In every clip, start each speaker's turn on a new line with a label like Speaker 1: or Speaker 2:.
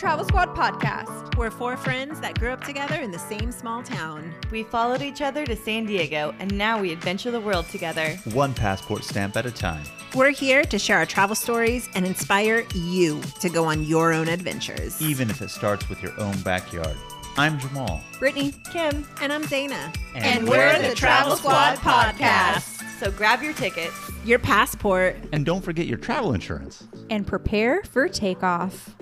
Speaker 1: Travel Squad podcast.
Speaker 2: We're four friends that grew up together in the same small town.
Speaker 3: We followed each other to San Diego, and now we adventure the world together.
Speaker 4: One passport stamp at a time.
Speaker 2: We're here to share our travel stories and inspire you to go on your own adventures.
Speaker 4: Even if it starts with your own backyard. I'm Jamal.
Speaker 1: Brittany,
Speaker 3: Kim,
Speaker 2: And I'm Dana.
Speaker 1: and, we're the Travel Squad podcast.
Speaker 3: so grab your tickets.
Speaker 2: Your passport.
Speaker 4: And don't forget your travel insurance.
Speaker 1: And prepare for takeoff.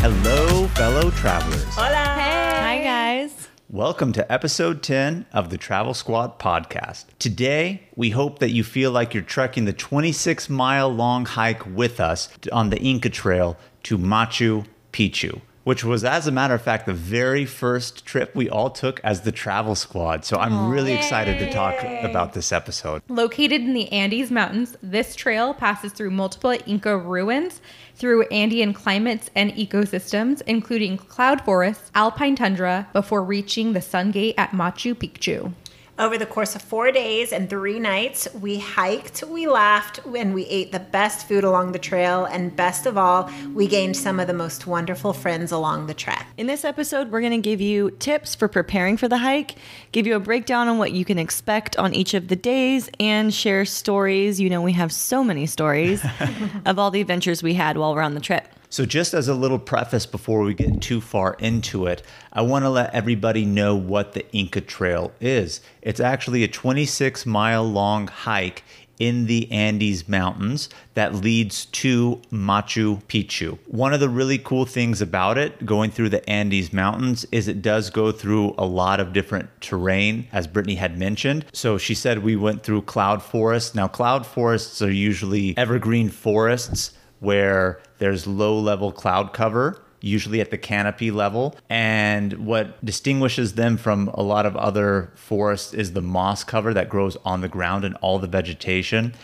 Speaker 4: Hello, fellow travelers.
Speaker 2: Hola.
Speaker 3: Hi, guys.
Speaker 4: Welcome to episode 10 of the Travel Squad podcast. Today, we hope that you feel like you're trekking the 26 mile long hike with us on the Inca Trail to Machu Picchu, which was, as a matter of fact, the very first trip we all took as the Travel Squad. So I'm really excited to talk about this episode.
Speaker 5: Located in the Andes Mountains, this trail passes through multiple Inca ruins, through Andean climates and ecosystems, including cloud forests, alpine tundra, before reaching the Sun Gate at Machu Picchu.
Speaker 2: Over the course of four days and three nights, we hiked, we laughed, and we ate the best food along the trail. And best of all, we gained some of the most wonderful friends along the trek.
Speaker 3: In this episode, we're going to give you tips for preparing for the hike, give you a breakdown on what you can expect on each of the days, and share stories. You know, we have so many stories of all the adventures we had while we're on the trip.
Speaker 4: So, just as a little preface before we get too far into it, I want to let everybody know what the Inca Trail is. It's actually a 26 mile long hike in the Andes Mountains that leads to Machu Picchu. One of the really cool things about it, going through the Andes Mountains, is it does go through a lot of different terrain, as Brittany had mentioned. So she said we went through cloud forests. Now, cloud forests are usually evergreen forests where there's low level cloud cover usually at the canopy level. And what distinguishes them from a lot of other forests is the moss cover that grows on the ground and all the vegetation.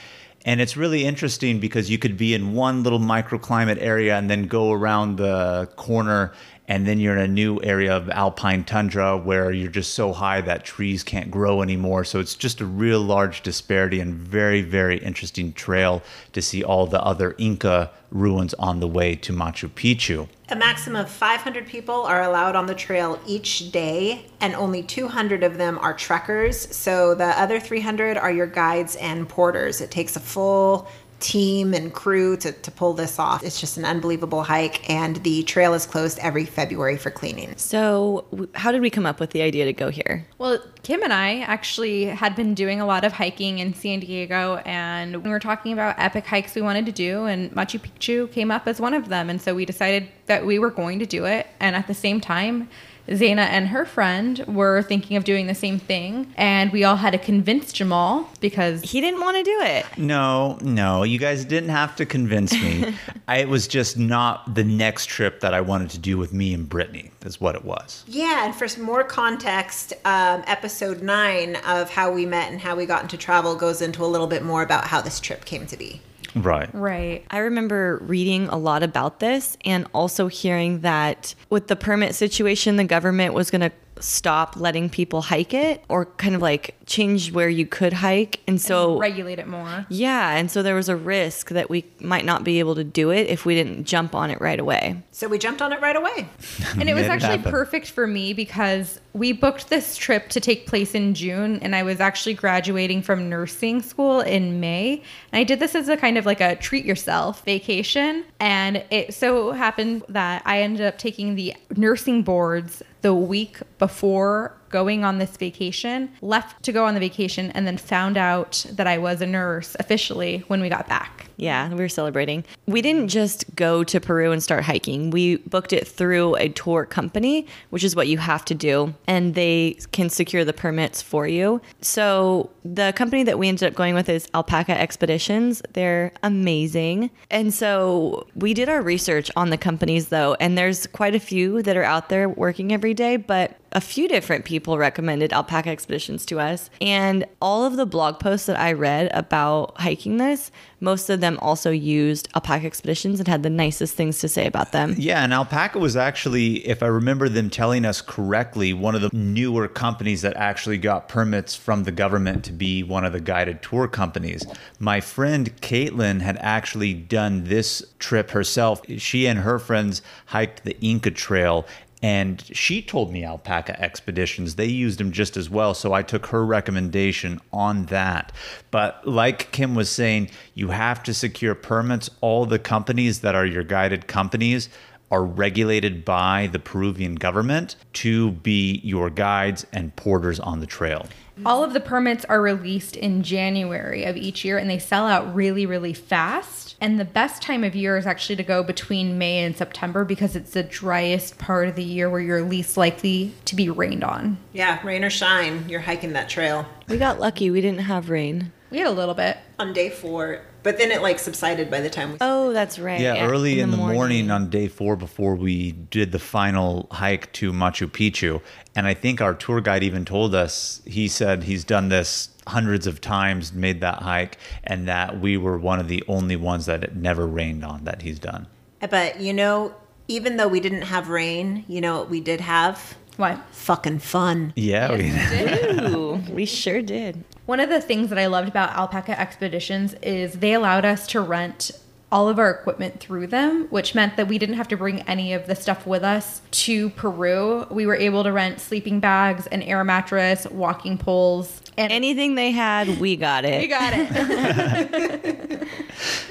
Speaker 4: And it's really interesting because you could be in one little microclimate area and then go around the corner and then you're in a new area of alpine tundra where you're just so high that trees can't grow anymore. So it's just a real large disparity and very, very interesting trail to see all the other Inca ruins on the way to Machu Picchu.
Speaker 2: A maximum of 500 people are allowed on the trail each day, and only 200 of them are trekkers. So the other 300 are your guides and porters. It takes a full team and crew to, to pull this off. It's just an unbelievable hike, and the trail is closed every February for cleaning.
Speaker 3: So, how did we come up with the idea to go here?
Speaker 5: Well, Kim and I actually had been doing a lot of hiking in San Diego, and we were talking about epic hikes we wanted to do, and Machu Picchu came up as one of them. And so we decided that we were going to do it. And at the same time, Zaina and her friend were thinking of doing the same thing, and we all had to convince Jamal because
Speaker 3: He didn't want to do it.
Speaker 4: No, no, you guys didn't have to convince me. I, it was just not the next trip that I wanted to do with me and Brittany. is what it was.
Speaker 2: Yeah, and for some more context, um, episode nine of how we met and how we got into travel goes into a little bit more about how this trip came to be.
Speaker 4: Right.
Speaker 5: right.
Speaker 3: I remember reading a lot about this and also hearing that with the permit situation, the government was going to stop letting people hike it or kind of like change where you could hike. And so,
Speaker 5: Regulate it more.
Speaker 3: yeah. And so there was a risk that we might not be able to do it if we didn't jump on it right away.
Speaker 2: So we jumped on it right away.
Speaker 5: And it was actually
Speaker 4: happen.
Speaker 5: perfect for me because we booked this trip to take place in June and I was actually graduating from nursing school in May. And I did this as a kind of like a treat yourself vacation. And it so happened that I ended up taking the nursing boards the week before going on this vacation, left to go on the vacation, and then found out that I was a nurse officially when we got back.
Speaker 3: Yeah, we were celebrating. We didn't just go to Peru and start hiking. We booked it through a tour company, which is what you have to do, and they can secure the permits for you. So, the company that we ended up going with is Alpaca Expeditions. They're amazing. And so, we did our research on the companies though, and there's quite a few that are out there working every day, but a few different people recommended Alpaca Expeditions to us. And all of the blog posts that I read about hiking this, most of them also used Alpaca Expeditions and had the nicest things to say about them.
Speaker 4: Yeah, and Alpaca was actually, if I remember them telling us correctly, one of the newer companies that actually got permits from the government to be one of the guided tour companies. My friend Caitlin had actually done this trip herself. She and her friends hiked the Inca Trail and she told me alpaca expeditions they used them just as well so i took her recommendation on that. But like kim was saying you have to secure permits. All the companies that are your guided companies are regulated by the peruvian government to be your guides and porters on the trail.
Speaker 5: All of the permits are released in January of each year and they sell out really, really fast. And the best time of year is actually to go between May and September because it's the driest part of the year where you're least likely to be rained on.
Speaker 2: Yeah, rain or shine, you're hiking that trail
Speaker 3: We got lucky, we didn't have rain.
Speaker 5: We had a little bit.
Speaker 2: on day four, but then it like subsided by the time we.
Speaker 3: Oh, that's right.
Speaker 4: Yeah, early in, the, morning. on day four before we did the final hike to Machu Picchu. And I think our tour guide even told us, he said he's done this hundreds of times, made that hike, and that we were one of the only ones that it never rained on that he's done.
Speaker 2: Eh, but you know, even though we didn't have rain, you know what we did have?
Speaker 5: What?
Speaker 2: Fucking fun.
Speaker 4: Yeah, we,
Speaker 3: Ooh, we sure did.
Speaker 5: One of the things that I loved about Alpaca Expeditions is they allowed us to rent all of our equipment through them, which meant that we didn't have to bring any of the stuff with us to Peru. We were able to rent sleeping bags, an air mattress, walking poles, and
Speaker 3: Anything they had, we got it.
Speaker 5: we got it.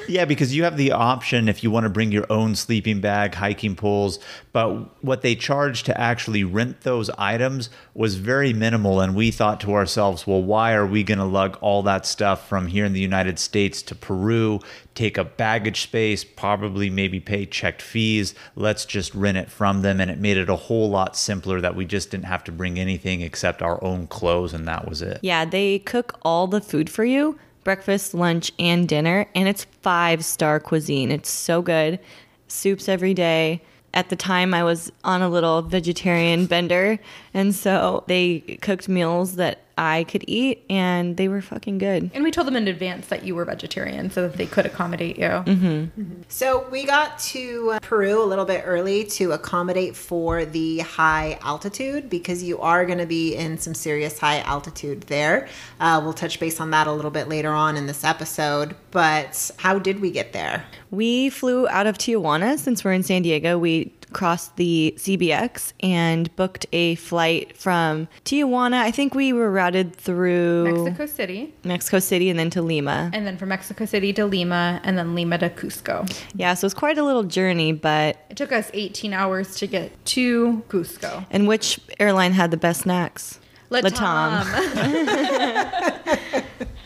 Speaker 4: Yeah, because you have the option if you want to bring your own sleeping bag, hiking poles, but what they charged to actually rent those items was very minimal. And we thought to ourselves, well, why are we going to lug all that stuff from here in the United States to Peru, take up baggage space, probably maybe pay checked fees? Let's just rent it from them. And it made it a whole lot simpler that we just didn't have to bring anything except our own clothes, and that was it.
Speaker 3: Yeah, they cook all the food for you breakfast, lunch, and dinner. And it's five star cuisine. It's so good. Soups every day. At the time, I was on a little vegetarian bender. And so they cooked meals that I could eat, and they were fucking good.
Speaker 5: and we told them in advance that you were vegetarian so that they could accommodate you.
Speaker 2: So we got to uh, Peru a little bit early to accommodate for the high altitude because you are going to be in some serious high altitude there. Uh, we'll touch base on that a little bit later on in this episode. But how did we get there?
Speaker 3: We flew out of Tijuana since we're in San Diego. We crossed the CBX and booked a flight from Tijuana. I think we were routed through
Speaker 5: Mexico City,
Speaker 3: Mexico City and then to Lima.
Speaker 5: and then from Mexico City to Lima, and then Lima to Cusco.
Speaker 3: Yeah, so it's quite a little journey, but
Speaker 5: It took us 18 hours to get to Cusco.
Speaker 3: and which airline had the best snacks?
Speaker 5: Latam.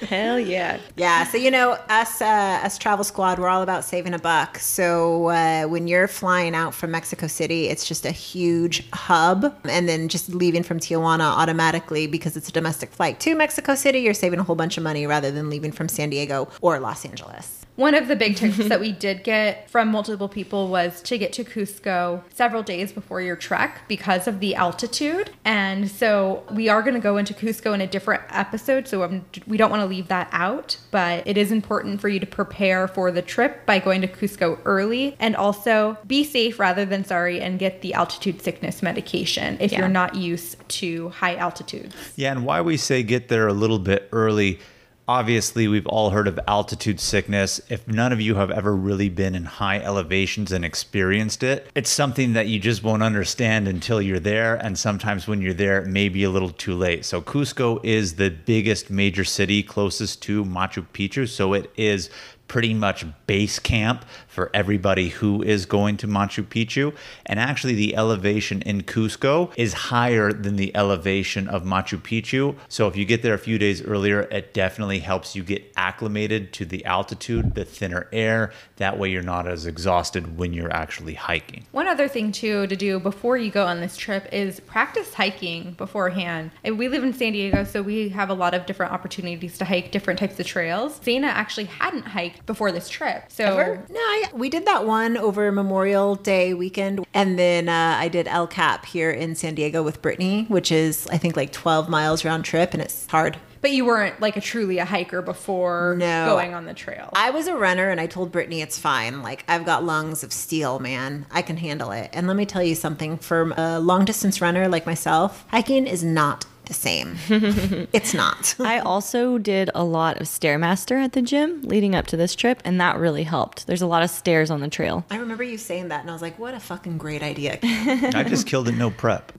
Speaker 3: Hell yeah.
Speaker 2: Yeah, so you know, us uh, us travel squad, we're all about saving a buck. So uh, when you're flying out from Mexico City, it's just a huge hub, and then just leaving from Tijuana automatically because it's a domestic flight to Mexico City, you're saving a whole bunch of money rather than leaving from San Diego or Los Angeles.
Speaker 5: One of the big tips that we did get from multiple people was to get to Cusco several days before your trek because of the altitude. And so we are going to go into Cusco in a different episode. So um, we don't want to leave that out. But it is important for you to prepare for the trip by going to Cusco early and also be safe rather than sorry and get the altitude sickness medication if
Speaker 3: Yeah.
Speaker 5: you're not used to high altitudes.
Speaker 4: Yeah, and why we say get there a little bit early. Obviously, we've all heard of altitude sickness. If none of you have ever really been in high elevations and experienced it, it's something that you just won't understand until you're there. And sometimes when you're there, it may be a little too late. So, Cusco is the biggest major city closest to Machu Picchu. So, it is pretty much base camp for everybody who is going to Machu Picchu. And actually, the elevation in Cusco is higher than the elevation of Machu Picchu. So if you get there a few days earlier, it definitely helps you get acclimated to the altitude, the thinner air. That way, you're not as exhausted when you're actually hiking.
Speaker 5: One other thing too to do before you go on this trip is practice hiking beforehand. And we live in San Diego, so we have a lot of different opportunities to hike different types of trails. Zaina actually hadn't hiked before this trip. So
Speaker 3: Ever?
Speaker 2: No, I, we did that one over Memorial Day weekend. And then uh, I did El Cap here in San Diego with Brittany, which is, I think, like 12 miles round trip, and it's hard.
Speaker 5: But you weren't like a truly a hiker before
Speaker 2: No.
Speaker 5: going on the trail.
Speaker 2: I was a runner and I told Brittany it's fine. Like, I've got lungs of steel, man. I can handle it. And let me tell you something for a long distance runner like myself, hiking is not the same. it's not.
Speaker 3: I also did a lot of Stairmaster at the gym leading up to this trip, and that really helped. There's a lot of stairs on the trail.
Speaker 2: I remember you saying that, and I was like, what a fucking great idea.
Speaker 4: I just killed it no prep.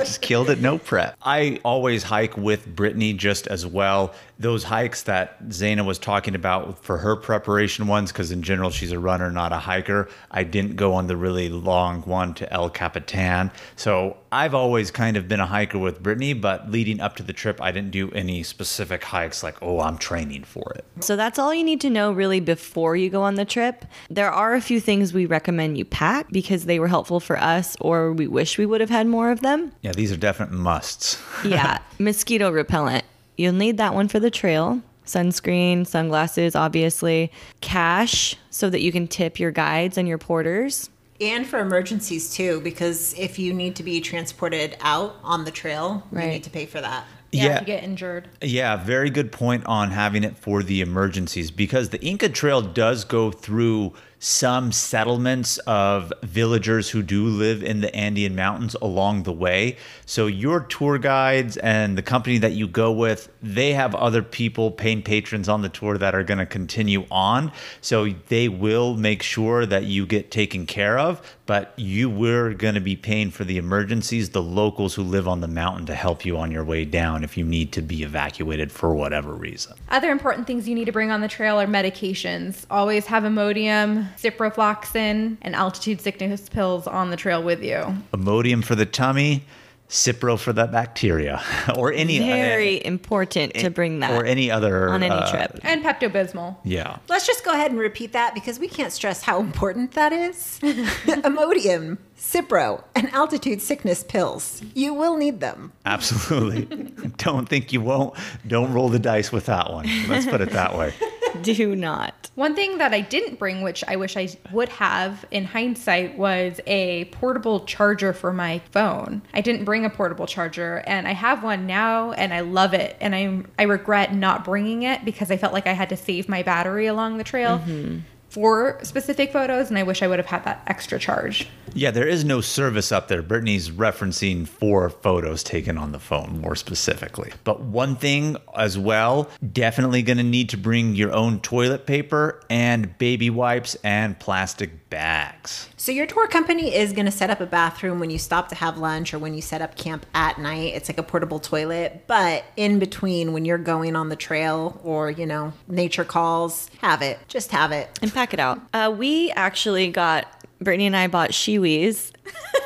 Speaker 4: Just killed it no prep. I always hike with Brittany just as well. Those hikes that Zaina was talking about for her preparation ones, because in general she's a runner, not a hiker. I didn't go on the really long one to El Capitan. So I've always kind of been a hiker with Brittany, but leading up to the trip, I didn't do any specific hikes like, oh, I'm training for it.
Speaker 3: So that's all you need to know really before you go on the trip. There are a few things we recommend you pack because they were helpful for us or we wish we would have had more of them.
Speaker 4: Yeah, these are definite musts.
Speaker 3: Yeah, mosquito repellent. You'll need that one for the trail. Sunscreen, sunglasses, obviously. Cash so that you can tip your guides and your porters.
Speaker 2: And for emergencies too, because if you need to be transported out on the trail, you need to pay for that.
Speaker 5: yeah, if you get injured.
Speaker 4: Yeah, very good point on having it for the emergencies because the Inca Trail does go through some settlements of villagers who do live in the Andean mountains along the way. So your tour guides and the company that you go with, they have other people, paying patrons on the tour that are going to continue on. So they will make sure that you get taken care of, but you were going to be paying for the emergencies, the locals who live on the mountain to help you on your way down if you need to be evacuated for whatever reason.
Speaker 5: Other important things you need to bring on the trail are medications. Always have Imodium, ciprofloxacin, and altitude sickness pills on the trail with you.
Speaker 4: Imodium for the tummy, Cipro for the bacteria, or any
Speaker 3: Very important to bring that
Speaker 4: or any other
Speaker 3: on any
Speaker 4: uh,
Speaker 3: trip.
Speaker 5: And Pepto Bismol.
Speaker 4: Yeah.
Speaker 2: Let's just go ahead and repeat that because we can't stress how important that is. Imodium, Cipro, and altitude sickness pills. You will need them.
Speaker 4: Absolutely. Don't think you won't. Don't roll the dice with that one. Let's put it that way.
Speaker 3: Do not.
Speaker 5: One thing that I didn't bring, which I wish I would have in hindsight, was a portable charger for my phone. I didn't bring a portable charger, and I have one now, and I love it. And I I regret not bringing it because I felt like I had to save my battery along the trail mm-hmm. For specific photos, and I wish I would have had that extra charge.
Speaker 4: Yeah, there is no service up there. Brittany's referencing four photos taken on the phone more specifically. But one thing as well, definitely going to need to bring your own toilet paper and baby wipes and plastic bags.
Speaker 2: So your tour company is going to set up a bathroom when you stop to have lunch or when you set up camp at night. It's like a portable toilet, but in between when you're going on the trail or, you know, nature calls, have it. Just have it.
Speaker 3: And pack it out. Uh, we actually got Brittany and I bought Shewees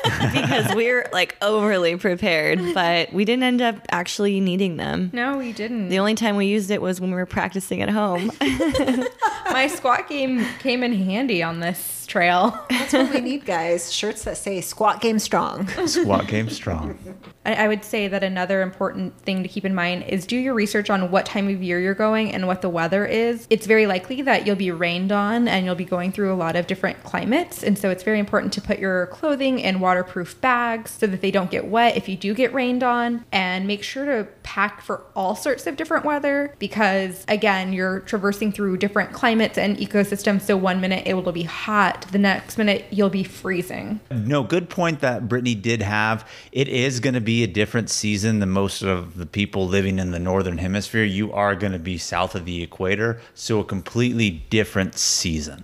Speaker 3: because we're like overly prepared, but we didn't end up actually needing them.
Speaker 5: No, we didn't.
Speaker 3: The only time we used it was when we were practicing at home.
Speaker 5: my squat game came in handy on this trail.
Speaker 2: That's what we need, guys. Shirts that say squat game strong.
Speaker 4: Squat game strong.
Speaker 5: I I would say that another important thing to keep in mind is do your research on what time of year you're going and what the weather is. It's very likely that you'll be rained on and you'll be going through a lot of different climates. And so it's very important to put your clothing in waterproof bags so that they don't get wet if you do get rained on. And make sure to pack for all sorts of different weather because, again, you're traversing through different climates and ecosystems. So one minute it will be hot, the next minute you'll be freezing.
Speaker 4: No, good point that Brittany did have. It is going to be a different season than most of the people living in the northern hemisphere. You are going to be south of the equator, so a completely different season.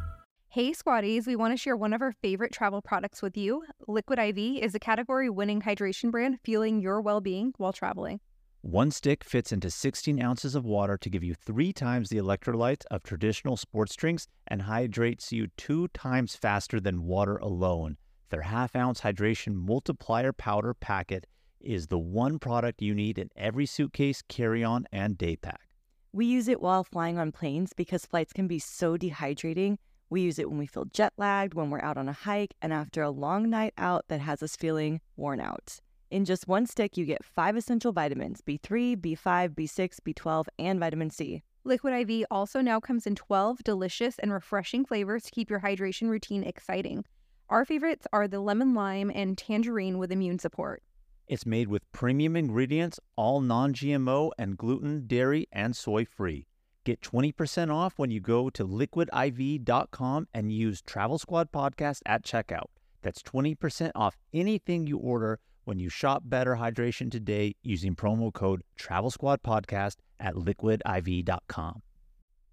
Speaker 1: Hey, Squatties, we want to share one of our favorite travel products with you. Liquid IV is a category winning hydration brand fueling your well being while traveling.
Speaker 4: One stick fits into 16 ounces of water to give you three times the electrolytes of traditional sports drinks and hydrates you two times faster than water alone. Their half ounce hydration multiplier powder packet is the one product you need in every suitcase, carry on, and day pack.
Speaker 6: We use it while flying on planes because flights can be so dehydrating. We use it when we feel jet lagged, when we're out on a hike, and after a long night out that has us feeling worn out. In just one stick, you get five essential vitamins B3, B5, B6, B12, and vitamin C.
Speaker 1: Liquid IV also now comes in 12 delicious and refreshing flavors to keep your hydration routine exciting. Our favorites are the lemon lime and tangerine with immune support.
Speaker 4: It's made with premium ingredients, all non GMO and gluten, dairy, and soy free. Get 20% off when you go to liquidiv.com and use Travel Squad Podcast at checkout. That's 20% off anything you order when you shop Better Hydration today using promo code Travel Squad Podcast at liquidiv.com.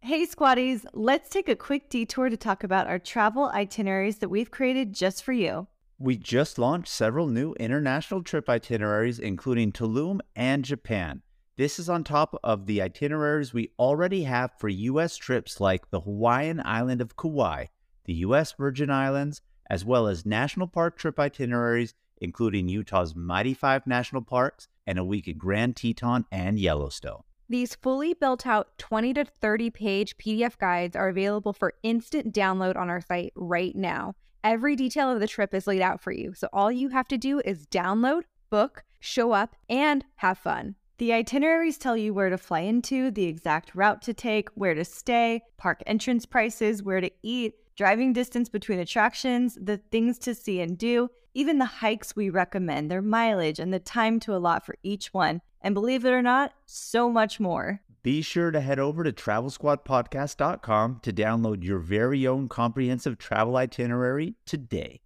Speaker 6: Hey, squatties, let's take a quick detour to talk about our travel itineraries that we've created just for you.
Speaker 4: We just launched several new international trip itineraries, including Tulum and Japan. This is on top of the itineraries we already have for U.S. trips like the Hawaiian island of Kauai, the U.S. Virgin Islands, as well as national park trip itineraries, including Utah's Mighty Five National Parks and a week at Grand Teton and Yellowstone.
Speaker 1: These fully built out 20 to 30 page PDF guides are available for instant download on our site right now. Every detail of the trip is laid out for you, so all you have to do is download, book, show up, and have fun.
Speaker 6: The itineraries tell you where to fly into, the exact route to take, where to stay, park entrance prices, where to eat, driving distance between attractions, the things to see and do, even the hikes we recommend, their mileage, and the time to allot for each one. And believe it or not, so much more.
Speaker 4: Be sure to head over to travelsquadpodcast.com to download your very own comprehensive travel itinerary today.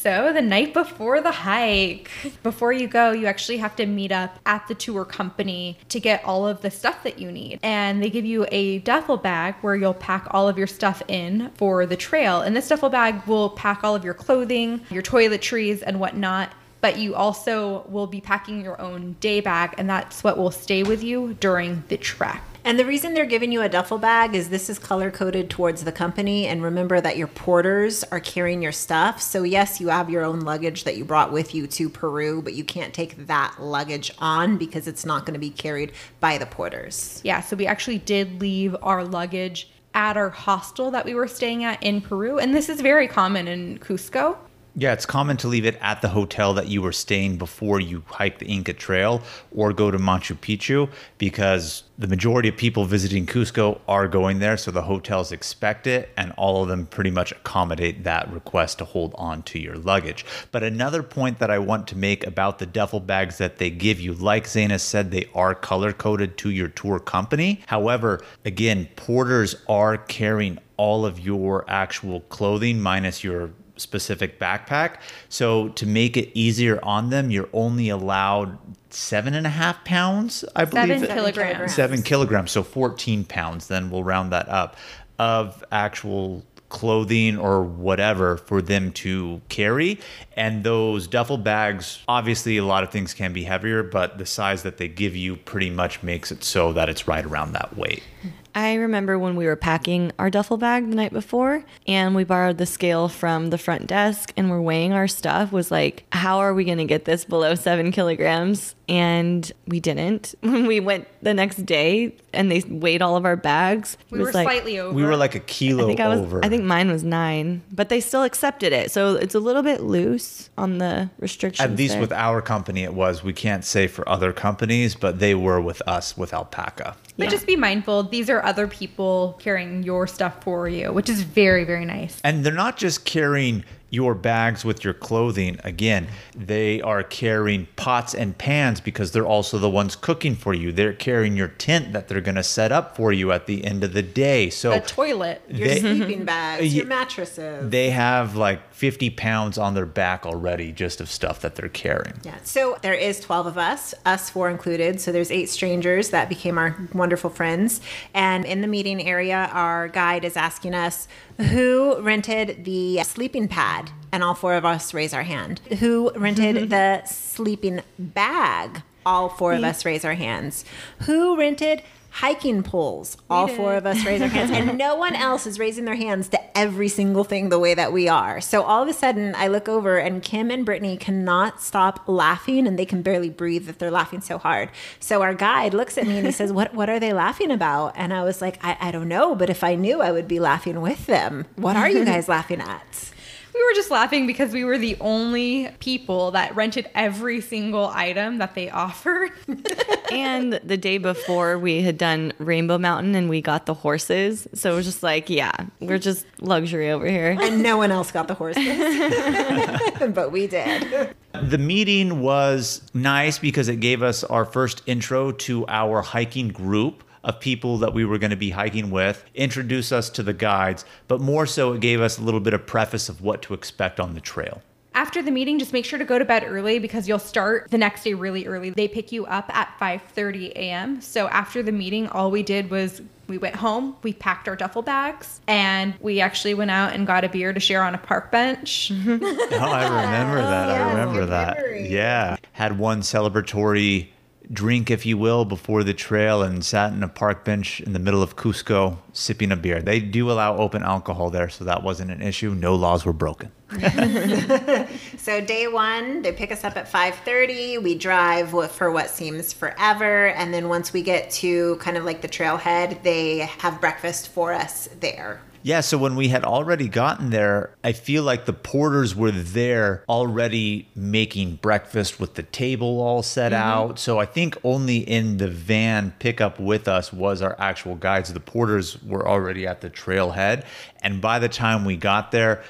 Speaker 5: So, the night before the hike, before you go, you actually have to meet up at the tour company to get all of the stuff that you need. And they give you a duffel bag where you'll pack all of your stuff in for the trail. And this duffel bag will pack all of your clothing, your toiletries, and whatnot. But you also will be packing your own day bag, and that's what will stay with you during the trek.
Speaker 2: And the reason they're giving you a duffel bag is this is color coded towards the company. And remember that your porters are carrying your stuff. So, yes, you have your own luggage that you brought with you to Peru, but you can't take that luggage on because it's not going to be carried by the porters.
Speaker 5: Yeah, so we actually did leave our luggage at our hostel that we were staying at in Peru. And this is very common in Cusco.
Speaker 4: Yeah, it's common to leave it at the hotel that you were staying before you hike the Inca Trail or go to Machu Picchu because the majority of people visiting Cusco are going there. So the hotels expect it, and all of them pretty much accommodate that request to hold on to your luggage. But another point that I want to make about the duffel bags that they give you, like Zaina said, they are color coded to your tour company. However, again, porters are carrying all of your actual clothing minus your specific backpack. So to make it easier on them, you're only allowed seven and a half pounds, I believe.
Speaker 5: Seven kilograms.
Speaker 4: Seven kilograms, so 14 pounds, then we'll round that up, of actual clothing or whatever for them to carry. And those duffel bags, obviously, a lot of things can be heavier, but the size that they give you pretty much makes it so that it's right around that weight.
Speaker 3: I remember when we were packing our duffel bag the night before and we borrowed the scale from the front desk and we're weighing our stuff was like, how are we going to get this below seven kilograms? And we didn't. When we went the next day and they weighed all of our bags, it
Speaker 5: We
Speaker 3: was
Speaker 5: were
Speaker 3: like,
Speaker 5: slightly over.
Speaker 4: We were like a kilo
Speaker 3: I think I was.
Speaker 4: over.
Speaker 3: I think mine was nine, but they still accepted it. So it's a little bit loose on the restrictions.
Speaker 4: At least
Speaker 3: there.
Speaker 4: with our company, it was. We can't say for other companies, but they were with us with Alpaca.
Speaker 5: But
Speaker 3: Yeah.
Speaker 5: just be mindful, these are other people carrying your stuff for you, which is very, very nice.
Speaker 4: And they're not just carrying your bags with your clothing. Again, they are carrying pots and pans because they're also the ones cooking for you. They're carrying your tent that they're going to set up for you at the end of the day. So
Speaker 5: A toilet.
Speaker 2: Your
Speaker 4: They-
Speaker 2: sleeping bags, your mattresses.
Speaker 4: they have like 50 pounds on their back already just of stuff that they're carrying.
Speaker 2: Yeah. So there is 12 of us, us four included. So there's eight strangers that became our wonderful friends. And in the meeting area, our guide is asking us who rented the sleeping pad? And all four of us raise our hand. Who rented the sleeping bag? All four of us raise our hands. Who rented hiking poles? All four of us raise our hands. And no one else is raising their hands to every single thing the way that we are. So all of a sudden, I look over and Kim and Brittany cannot stop laughing and they can barely breathe that they're laughing so hard. So our guide looks at me and he says, What, what are they laughing about? And I was like, I, I don't know, but if I knew, I would be laughing with them. What are you guys laughing at?
Speaker 5: We were just laughing because we were the only people that rented every single item that they offered.
Speaker 3: and the day before we had done Rainbow Mountain and we got the horses. So it was just like, yeah, we're just luxury over here.
Speaker 2: And no one else got the horses, but we did.
Speaker 4: The meeting was nice because it gave us our first intro to our hiking group of people that we were going to be hiking with, introduce us to the guides, but more so it gave us a little bit of preface of what to expect on the trail.
Speaker 5: After the meeting, just make sure to go to bed early because you'll start the next day really early. They pick you up at 5:30 a.m. So after the meeting, all we did was we went home, we packed our duffel bags, and we actually went out and got a beer to share on a park bench.
Speaker 4: Oh, I remember that. I remember that.
Speaker 2: memory.
Speaker 4: Yeah. Had one celebratory drink, if you will, before the trail and sat in a park bench in the middle of Cusco sipping a beer. They do allow open alcohol there, so that wasn't an issue. No laws were broken.
Speaker 2: So day one, they pick us up at 5:30. We drive for what seems forever, and then once we get to kind of like the trailhead, they have breakfast for us there.
Speaker 4: Yeah, so when we had already gotten there, I feel like the porters were there already making breakfast with the table all set mm-hmm. out. So I think only in the van pickup with us was our actual guides. The porters were already at the trailhead. And by the time we got there,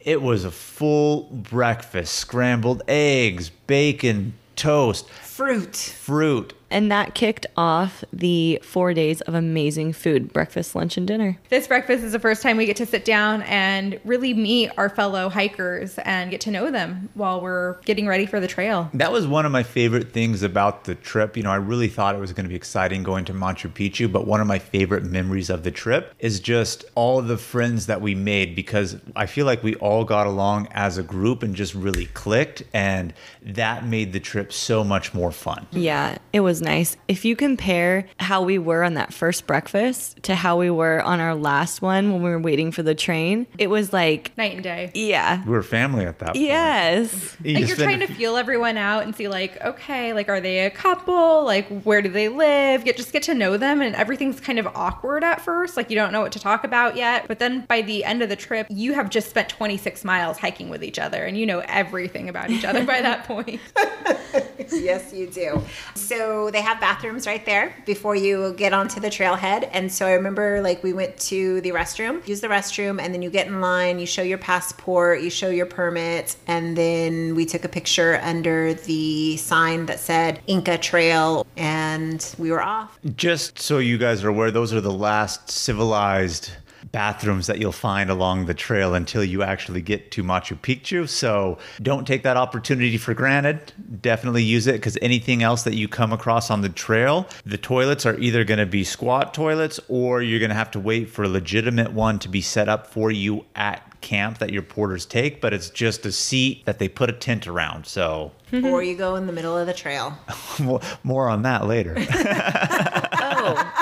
Speaker 4: it was a full breakfast scrambled eggs, bacon, toast,
Speaker 2: Fruit.
Speaker 4: fruit.
Speaker 3: And that kicked off the four days of amazing food breakfast, lunch, and dinner.
Speaker 5: This breakfast is the first time we get to sit down and really meet our fellow hikers and get to know them while we're getting ready for the trail.
Speaker 4: That was one of my favorite things about the trip. You know, I really thought it was going to be exciting going to Machu Picchu, but one of my favorite memories of the trip is just all the friends that we made because I feel like we all got along as a group and just really clicked, and that made the trip so much more fun.
Speaker 3: Yeah, it was nice. If you compare how we were on that first breakfast to how we were on our last one when we were waiting for the train, it was like,
Speaker 5: Night and day.
Speaker 3: yeah,
Speaker 4: We were family at that point.
Speaker 3: yes.
Speaker 4: You
Speaker 5: like you're trying to feel everyone out and see like, okay, like are they a couple? Like where do they live? Get just get to know them and everything's kind of awkward at first. Like you don't know what to talk about yet. But then by the end of the trip, you have just spent 26 miles hiking with each other and you know everything about each other by that point.
Speaker 2: yes, you do. So they have bathrooms right there before you get onto the trailhead. And so I remember like we went to the restroom, use the restroom, and then you get in line, you show your passport, you show your permit, and then we took a picture under the sign that said Inca Trail, and we were off.
Speaker 4: Just so you guys are aware, those are the last civilized bathrooms that you'll find along the trail until you actually get to Machu Picchu. So don't take that opportunity for granted. Definitely use it because anything else that you come across on the trail, the toilets are either going to be squat toilets or you're going to have to wait for a legitimate one to be set up for you at camp that your porters take, but it's just a seat that they put a tent around. So
Speaker 2: or you go in the middle of the trail.
Speaker 4: more- more on that later.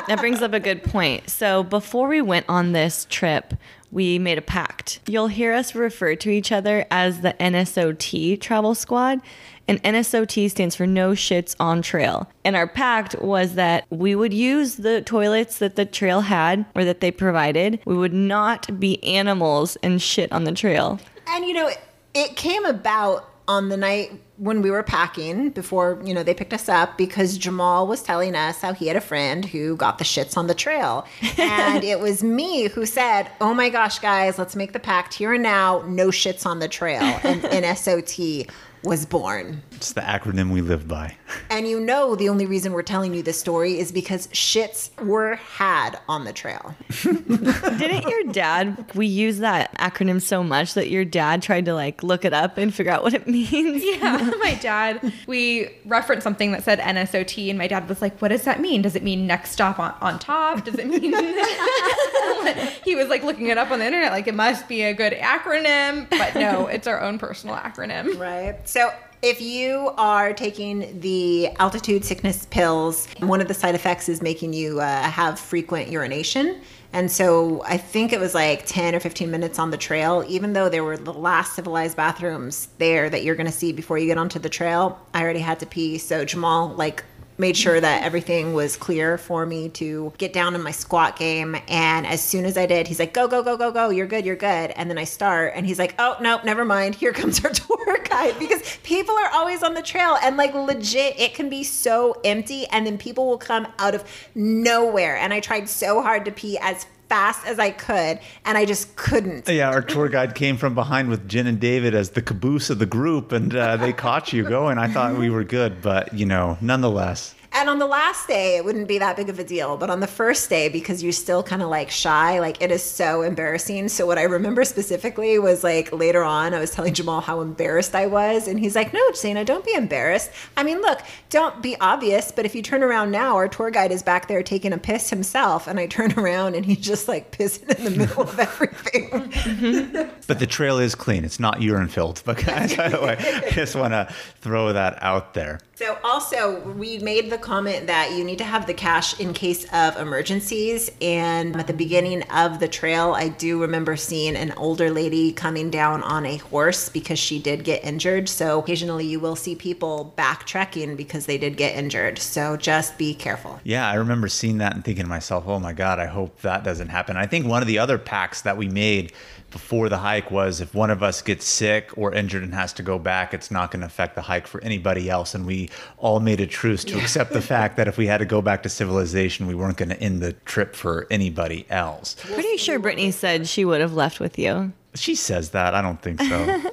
Speaker 3: That brings up a good point. So before we went on this trip, we made a pact. You'll hear us refer to each other as the NSOT travel squad. And NSOT stands for No Shits on Trail. And our pact was that we would use the toilets that the trail had or that they provided. We would not be animals and shit on the trail.
Speaker 2: And you know, it came about on the night when we were packing before, you know, they picked us up because Jamal was telling us how he had a friend who got the shits on the trail. And it was me who said, Oh my gosh, guys, let's make the pact here and now, no shits on the trail. And NSOT was born.
Speaker 4: it's the acronym we live by.
Speaker 2: And you know, the only reason we're telling you this story is because shits were had on the trail.
Speaker 3: Didn't your dad, we use that acronym so much that your dad tried to like look it up and figure out what it means?
Speaker 5: Yeah, my dad, we referenced something that said NSOT, and my dad was like, What does that mean? Does it mean next stop on, on top? Does it mean. he was like looking it up on the internet, like it must be a good acronym, but no, it's our own personal acronym.
Speaker 2: Right. So If you are taking the altitude sickness pills, one of the side effects is making you uh, have frequent urination. And so I think it was like 10 or 15 minutes on the trail, even though there were the last civilized bathrooms there that you're going to see before you get onto the trail. I already had to pee. So Jamal, like, made sure that everything was clear for me to get down in my squat game. And as soon as I did, he's like, go, go, go, go, go. You're good. You're good. And then I start and he's like, oh, nope, never mind. Here comes our tour guide because people are always on the trail and like legit, it can be so empty. And then people will come out of nowhere. And I tried so hard to pee as fast as I could, and I just couldn't.
Speaker 4: Yeah, our tour guide came from behind with Jen and David as the caboose of the group, and uh, they caught you going. I thought we were good, but you know, nonetheless.
Speaker 2: And on the last day, it wouldn't be that big of a deal. But on the first day, because you're still kind of like shy, like it is so embarrassing. So, what I remember specifically was like later on, I was telling Jamal how embarrassed I was. And he's like, No, Zaina, don't be embarrassed. I mean, look, don't be obvious. But if you turn around now, our tour guide is back there taking a piss himself. And I turn around and he's just like pissing in the middle of everything.
Speaker 4: But the trail is clean. It's not urine filled. But by the way, I just want to throw that out there.
Speaker 2: So also, we made the comment that you need to have the cash in case of emergencies. And at the beginning of the trail, I do remember seeing an older lady coming down on a horse because she did get injured. So occasionally, you will see people backtracking because they did get injured. So just be careful.
Speaker 4: Yeah, I remember seeing that and thinking to myself, oh my God, I hope that doesn't happen. I think one of the other packs that we made before the hike was if one of us gets sick or injured and has to go back, it's not going to affect the hike for anybody else. And we all made a truce to accept the fact that if we had to go back to civilization, we weren't going to end the trip for anybody else.
Speaker 3: Pretty sure Brittany said she would have left with you.
Speaker 4: She says that. I don't think so.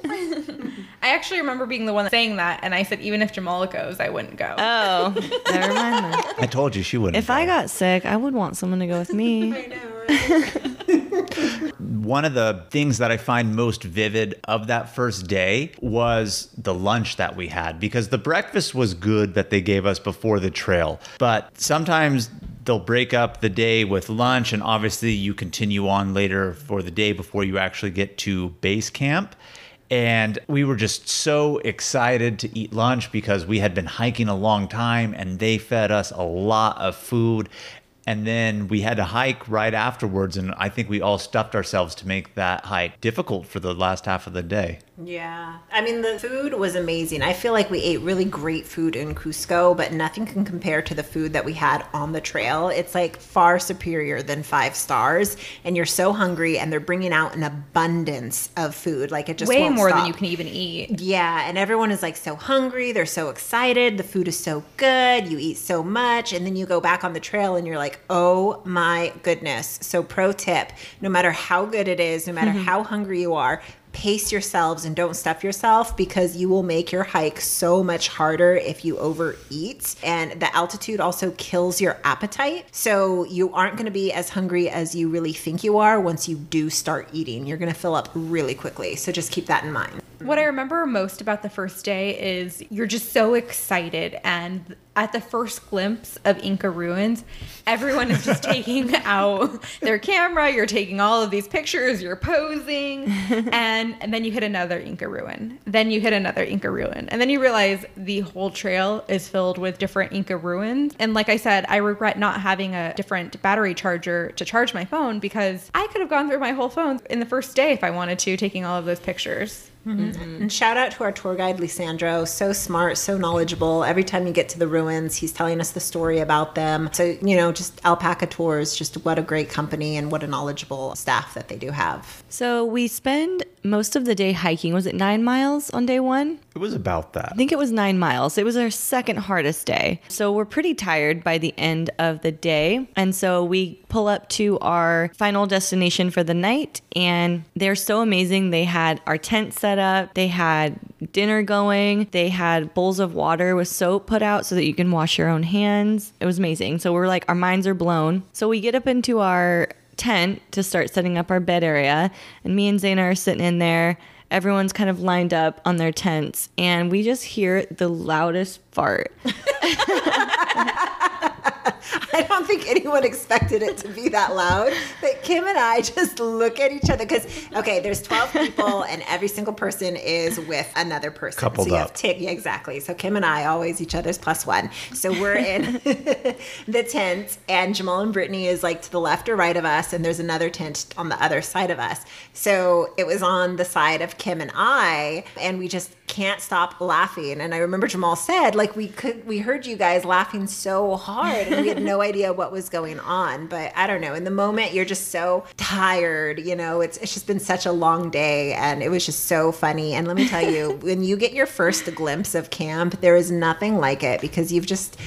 Speaker 5: I actually remember being the one saying that, and I said even if Jamal goes, I wouldn't go.
Speaker 3: Oh, never mind then.
Speaker 4: I told you she wouldn't.
Speaker 3: If I got sick, I would want someone to go with me.
Speaker 4: One of the things that I find most vivid of that first day was the lunch that we had because the breakfast was good that they gave us before the trail. But sometimes they'll break up the day with lunch, and obviously you continue on later for the day before you actually get to base camp. And we were just so excited to eat lunch because we had been hiking a long time and they fed us a lot of food. And then we had to hike right afterwards. And I think we all stuffed ourselves to make that hike difficult for the last half of the day.
Speaker 2: Yeah. I mean, the food was amazing. I feel like we ate really great food in Cusco, but nothing can compare to the food that we had on the trail. It's like far superior than five stars. And you're so hungry, and they're bringing out an abundance of food. Like it just
Speaker 5: Way
Speaker 2: won't
Speaker 5: more than you can even eat.
Speaker 2: Yeah, and everyone is like so hungry. They're so excited. The food is so good. You eat so much. And then you go back on the trail and you're like, oh my goodness. So, pro tip no matter how good it is, no matter mm-hmm. how hungry you are, pace yourselves and don't stuff yourself because you will make your hike so much harder if you overeat. And the altitude also kills your appetite. So, you aren't going to be as hungry as you really think you are once you do start eating. You're going to fill up really quickly. So, just keep that in mind.
Speaker 5: What I remember most about the first day is you're just so excited. And at the first glimpse of Inca ruins, everyone is just taking out their camera. You're taking all of these pictures, you're posing. And, and then you hit another Inca ruin. Then you hit another Inca ruin. And then you realize the whole trail is filled with different Inca ruins. And like I said, I regret not having a different battery charger to charge my phone because I could have gone through my whole phone in the first day if I wanted to, taking all of those pictures. Mm-hmm. Mm-hmm.
Speaker 2: And shout out to our tour guide, Lisandro. So smart, so knowledgeable. Every time you get to the ruins, he's telling us the story about them. So, you know, just Alpaca Tours, just what a great company and what a knowledgeable staff that they do have.
Speaker 3: So we spend most of the day hiking. Was it nine miles on day one?
Speaker 4: It was about that.
Speaker 3: I think it was nine miles. It was our second hardest day. So we're pretty tired by the end of the day. And so we pull up to our final destination for the night. And they're so amazing. They had our tent set up, they had dinner going, they had bowls of water with soap put out so that you can wash your own hands. It was amazing. So we're like, our minds are blown. So we get up into our tent to start setting up our bed area. And me and Zaina are sitting in there. Everyone's kind of lined up on their tents, and we just hear the loudest fart.
Speaker 2: I don't think anyone expected it to be that loud. But Kim and I just look at each other because okay, there's 12 people and every single person is with another person.
Speaker 4: Coupled
Speaker 2: so you
Speaker 4: up.
Speaker 2: have t- yeah, exactly. So Kim and I always each other's plus one. So we're in the tent, and Jamal and Brittany is like to the left or right of us, and there's another tent on the other side of us. So it was on the side of Kim and I, and we just can't stop laughing. And I remember Jamal said, like, we could, we heard you guys laughing so hard, and we had no idea what was going on. But I don't know. In the moment, you're just so tired. You know, it's it's just been such a long day, and it was just so funny. And let me tell you, when you get your first glimpse of camp, there is nothing like it because you've just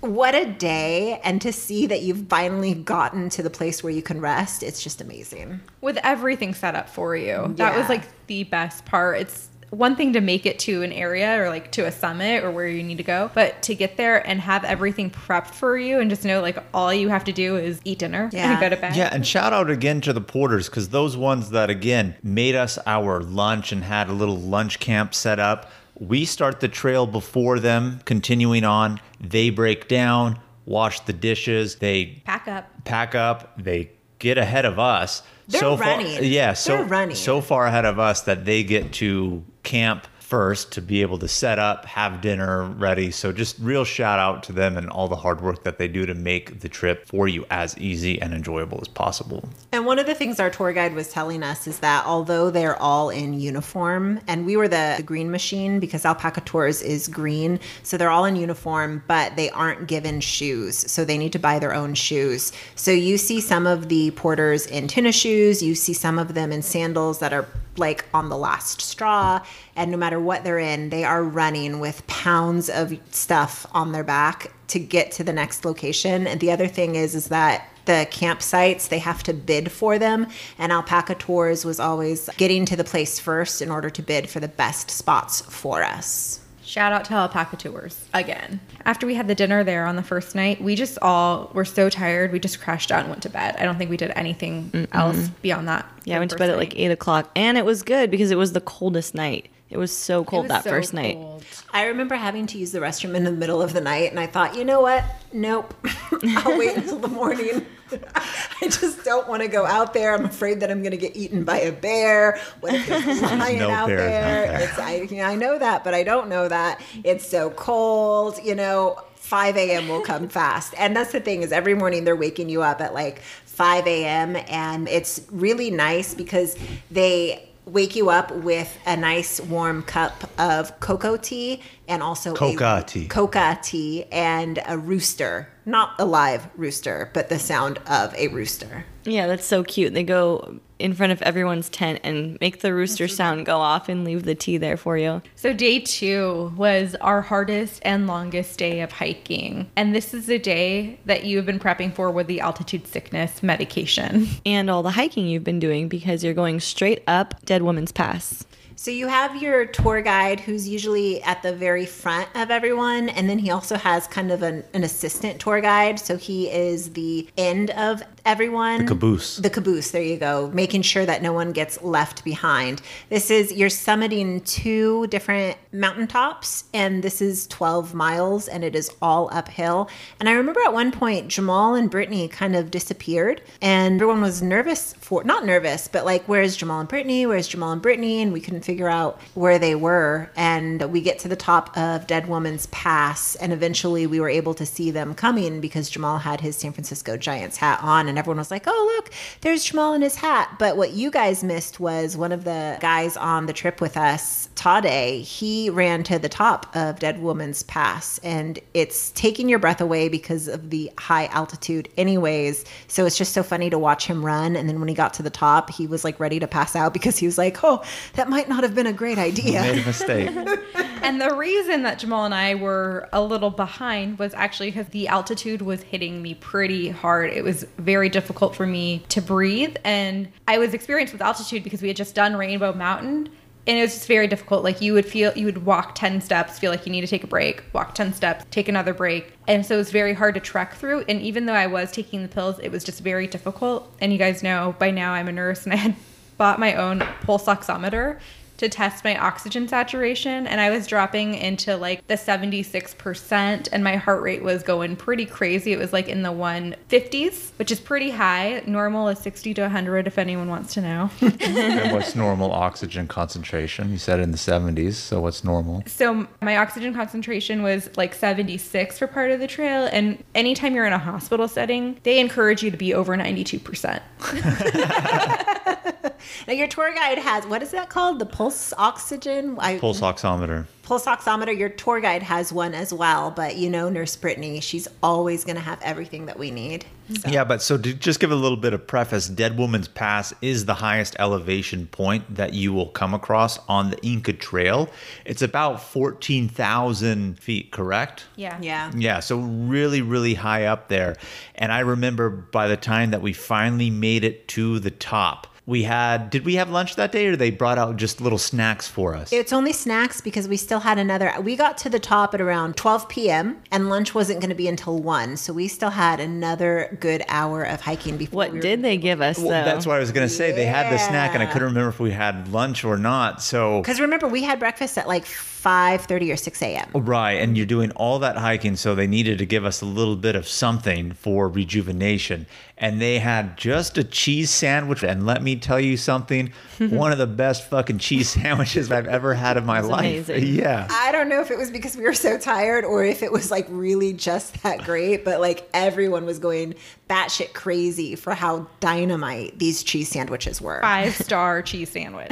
Speaker 2: what a day and to see that you've finally gotten to the place where you can rest it's just amazing
Speaker 5: with everything set up for you. That was like the best part. It's one thing to make it to an area or like to a summit or where you need to go, but to get there and have everything prepped for you and just know like all you have to do is eat dinner
Speaker 2: Yeah.
Speaker 5: and go to bed.
Speaker 4: Yeah, and shout out again to the porters because those ones that again made us our lunch and had a little lunch camp set up. We start the trail before them, continuing on. They break down, wash the dishes, they
Speaker 5: Pack up.
Speaker 4: pack up, they get ahead of us.
Speaker 2: They're
Speaker 4: so
Speaker 2: running.
Speaker 4: Far, yeah, so
Speaker 2: They're running.
Speaker 4: so far ahead of us that they get to camp first to be able to set up, have dinner ready. So just real shout out to them and all the hard work that they do to make the trip for you as easy and enjoyable as possible.
Speaker 2: And one of the things our tour guide was telling us is that although they're all in uniform, and we were the, the green machine because Alpaca Tours is green, so they're all in uniform, but they aren't given shoes. So they need to buy their own shoes. So you see some of the porters in tennis shoes, you see some of them in sandals that are like on the last straw. And no matter what they're in, they are running with pounds of stuff on their back to get to the next location. And the other thing is, is that the campsites they have to bid for them and alpaca tours was always getting to the place first in order to bid for the best spots for us
Speaker 5: Shout out to Alpaca Tours again. After we had the dinner there on the first night, we just all were so tired. We just crashed out and went to bed. I don't think we did anything else beyond that.
Speaker 3: Yeah, I went to bed at like eight o'clock, and it was good because it was the coldest night. It was so cold
Speaker 5: was
Speaker 3: that
Speaker 5: so
Speaker 3: first night.
Speaker 5: cold.
Speaker 2: i remember having to use the restroom in the middle of the night and i thought you know what nope i'll wait until the morning i just don't want to go out there i'm afraid that i'm going to get eaten by a bear what if there's a lion
Speaker 4: no
Speaker 2: out
Speaker 4: out
Speaker 2: there
Speaker 4: there.
Speaker 2: it's I, you know, I know that but i don't know that it's so cold you know 5 a.m. will come fast. And that's the thing is every morning they're waking you up at like 5 a.m. and it's really nice because they wake you up with a nice warm cup of cocoa tea and also
Speaker 4: Coca
Speaker 2: a
Speaker 4: tea.
Speaker 2: coca tea and a rooster not a live rooster but the sound of a rooster
Speaker 3: Yeah, that's so cute. They go in front of everyone's tent and make the rooster sound go off and leave the tea there for you.
Speaker 5: So, day two was our hardest and longest day of hiking. And this is a day that you have been prepping for with the altitude sickness medication.
Speaker 3: And all the hiking you've been doing because you're going straight up Dead Woman's Pass.
Speaker 2: So you have your tour guide who's usually at the very front of everyone, and then he also has kind of an, an assistant tour guide. So he is the end of everyone.
Speaker 4: The caboose.
Speaker 2: The caboose, there you go, making sure that no one gets left behind. This is, you're summiting two different mountaintops, and this is 12 miles, and it is all uphill. And I remember at one point, Jamal and Brittany kind of disappeared, and everyone was nervous for, not nervous, but like, where's Jamal and Brittany? Where's Jamal and Brittany? And we couldn't figure out where they were. And we get to the top of Dead Woman's Pass, and eventually we were able to see them coming because Jamal had his San Francisco Giants hat on, and everyone was like, oh, look, there's Jamal in his hat. But what you guys missed was one of the guys on the trip with us, Tade, he ran to the top of Dead Woman's Pass, and it's taking your breath away because of the high altitude, anyways. So it's just so funny to watch him run. And then when he got to the top, he was like ready to pass out because he was like, oh, that might not have been a great idea.
Speaker 4: Made a mistake.
Speaker 5: and the reason that Jamal and I were a little behind was actually because the altitude was hitting me pretty hard. It was very difficult for me to breathe. And I was experienced with altitude because we had just done Rainbow Mountain. And it was just very difficult. Like you would feel, you would walk 10 steps, feel like you need to take a break, walk 10 steps, take another break. And so it was very hard to trek through. And even though I was taking the pills, it was just very difficult. And you guys know by now I'm a nurse and I had bought my own pulse oximeter to test my oxygen saturation and I was dropping into like the 76% and my heart rate was going pretty crazy. It was like in the 150s, which is pretty high. Normal is 60 to 100 if anyone wants to know.
Speaker 4: and what's normal oxygen concentration? You said in the 70s, so what's normal?
Speaker 5: so my oxygen concentration was like 76 for part of the trail and anytime you're in a hospital setting, they encourage you to be over 92%.
Speaker 2: Now your tour guide has what is that called? The pulse oxygen. I,
Speaker 4: Pulse oximeter.
Speaker 2: pulse oximeter. Your tour guide has one as well, but you know, Nurse Brittany, she's always going to have everything that we need.
Speaker 4: Yeah, but so to just give a little bit of preface, Dead Woman's Pass is the highest elevation point that you will come across on the Inca Trail. It's about 14,000 feet, correct?
Speaker 5: Yeah.
Speaker 2: Yeah.
Speaker 4: Yeah, so really, really high up there. And I remember by the time that we finally made it to the top, we had, did we have lunch that day or they brought out just little snacks for us?
Speaker 2: It's only snacks because we still had another. We got to the top at around 12 p.m. and lunch wasn't going to be until 1. So we still had another good hour of hiking before
Speaker 3: What
Speaker 2: we
Speaker 3: did they give us though?
Speaker 4: Well, that's what I was going to say. They had the snack and I couldn't remember if we had lunch or not. So
Speaker 2: Because remember, we had breakfast at like 5.30 or 6 a.m.
Speaker 4: Oh, right, and you're doing all that hiking, so they needed to give us a little bit of something for rejuvenation. And they had just a cheese sandwich. And let me tell you something one of the best fucking cheese sandwiches I've ever had in my
Speaker 3: That's
Speaker 4: life.
Speaker 3: amazing.
Speaker 4: Yeah.
Speaker 2: I don't know if it was because we were so tired or if it was like really just that great, but like everyone was going batshit crazy for how dynamite these cheese sandwiches were.
Speaker 5: Five star cheese sandwich.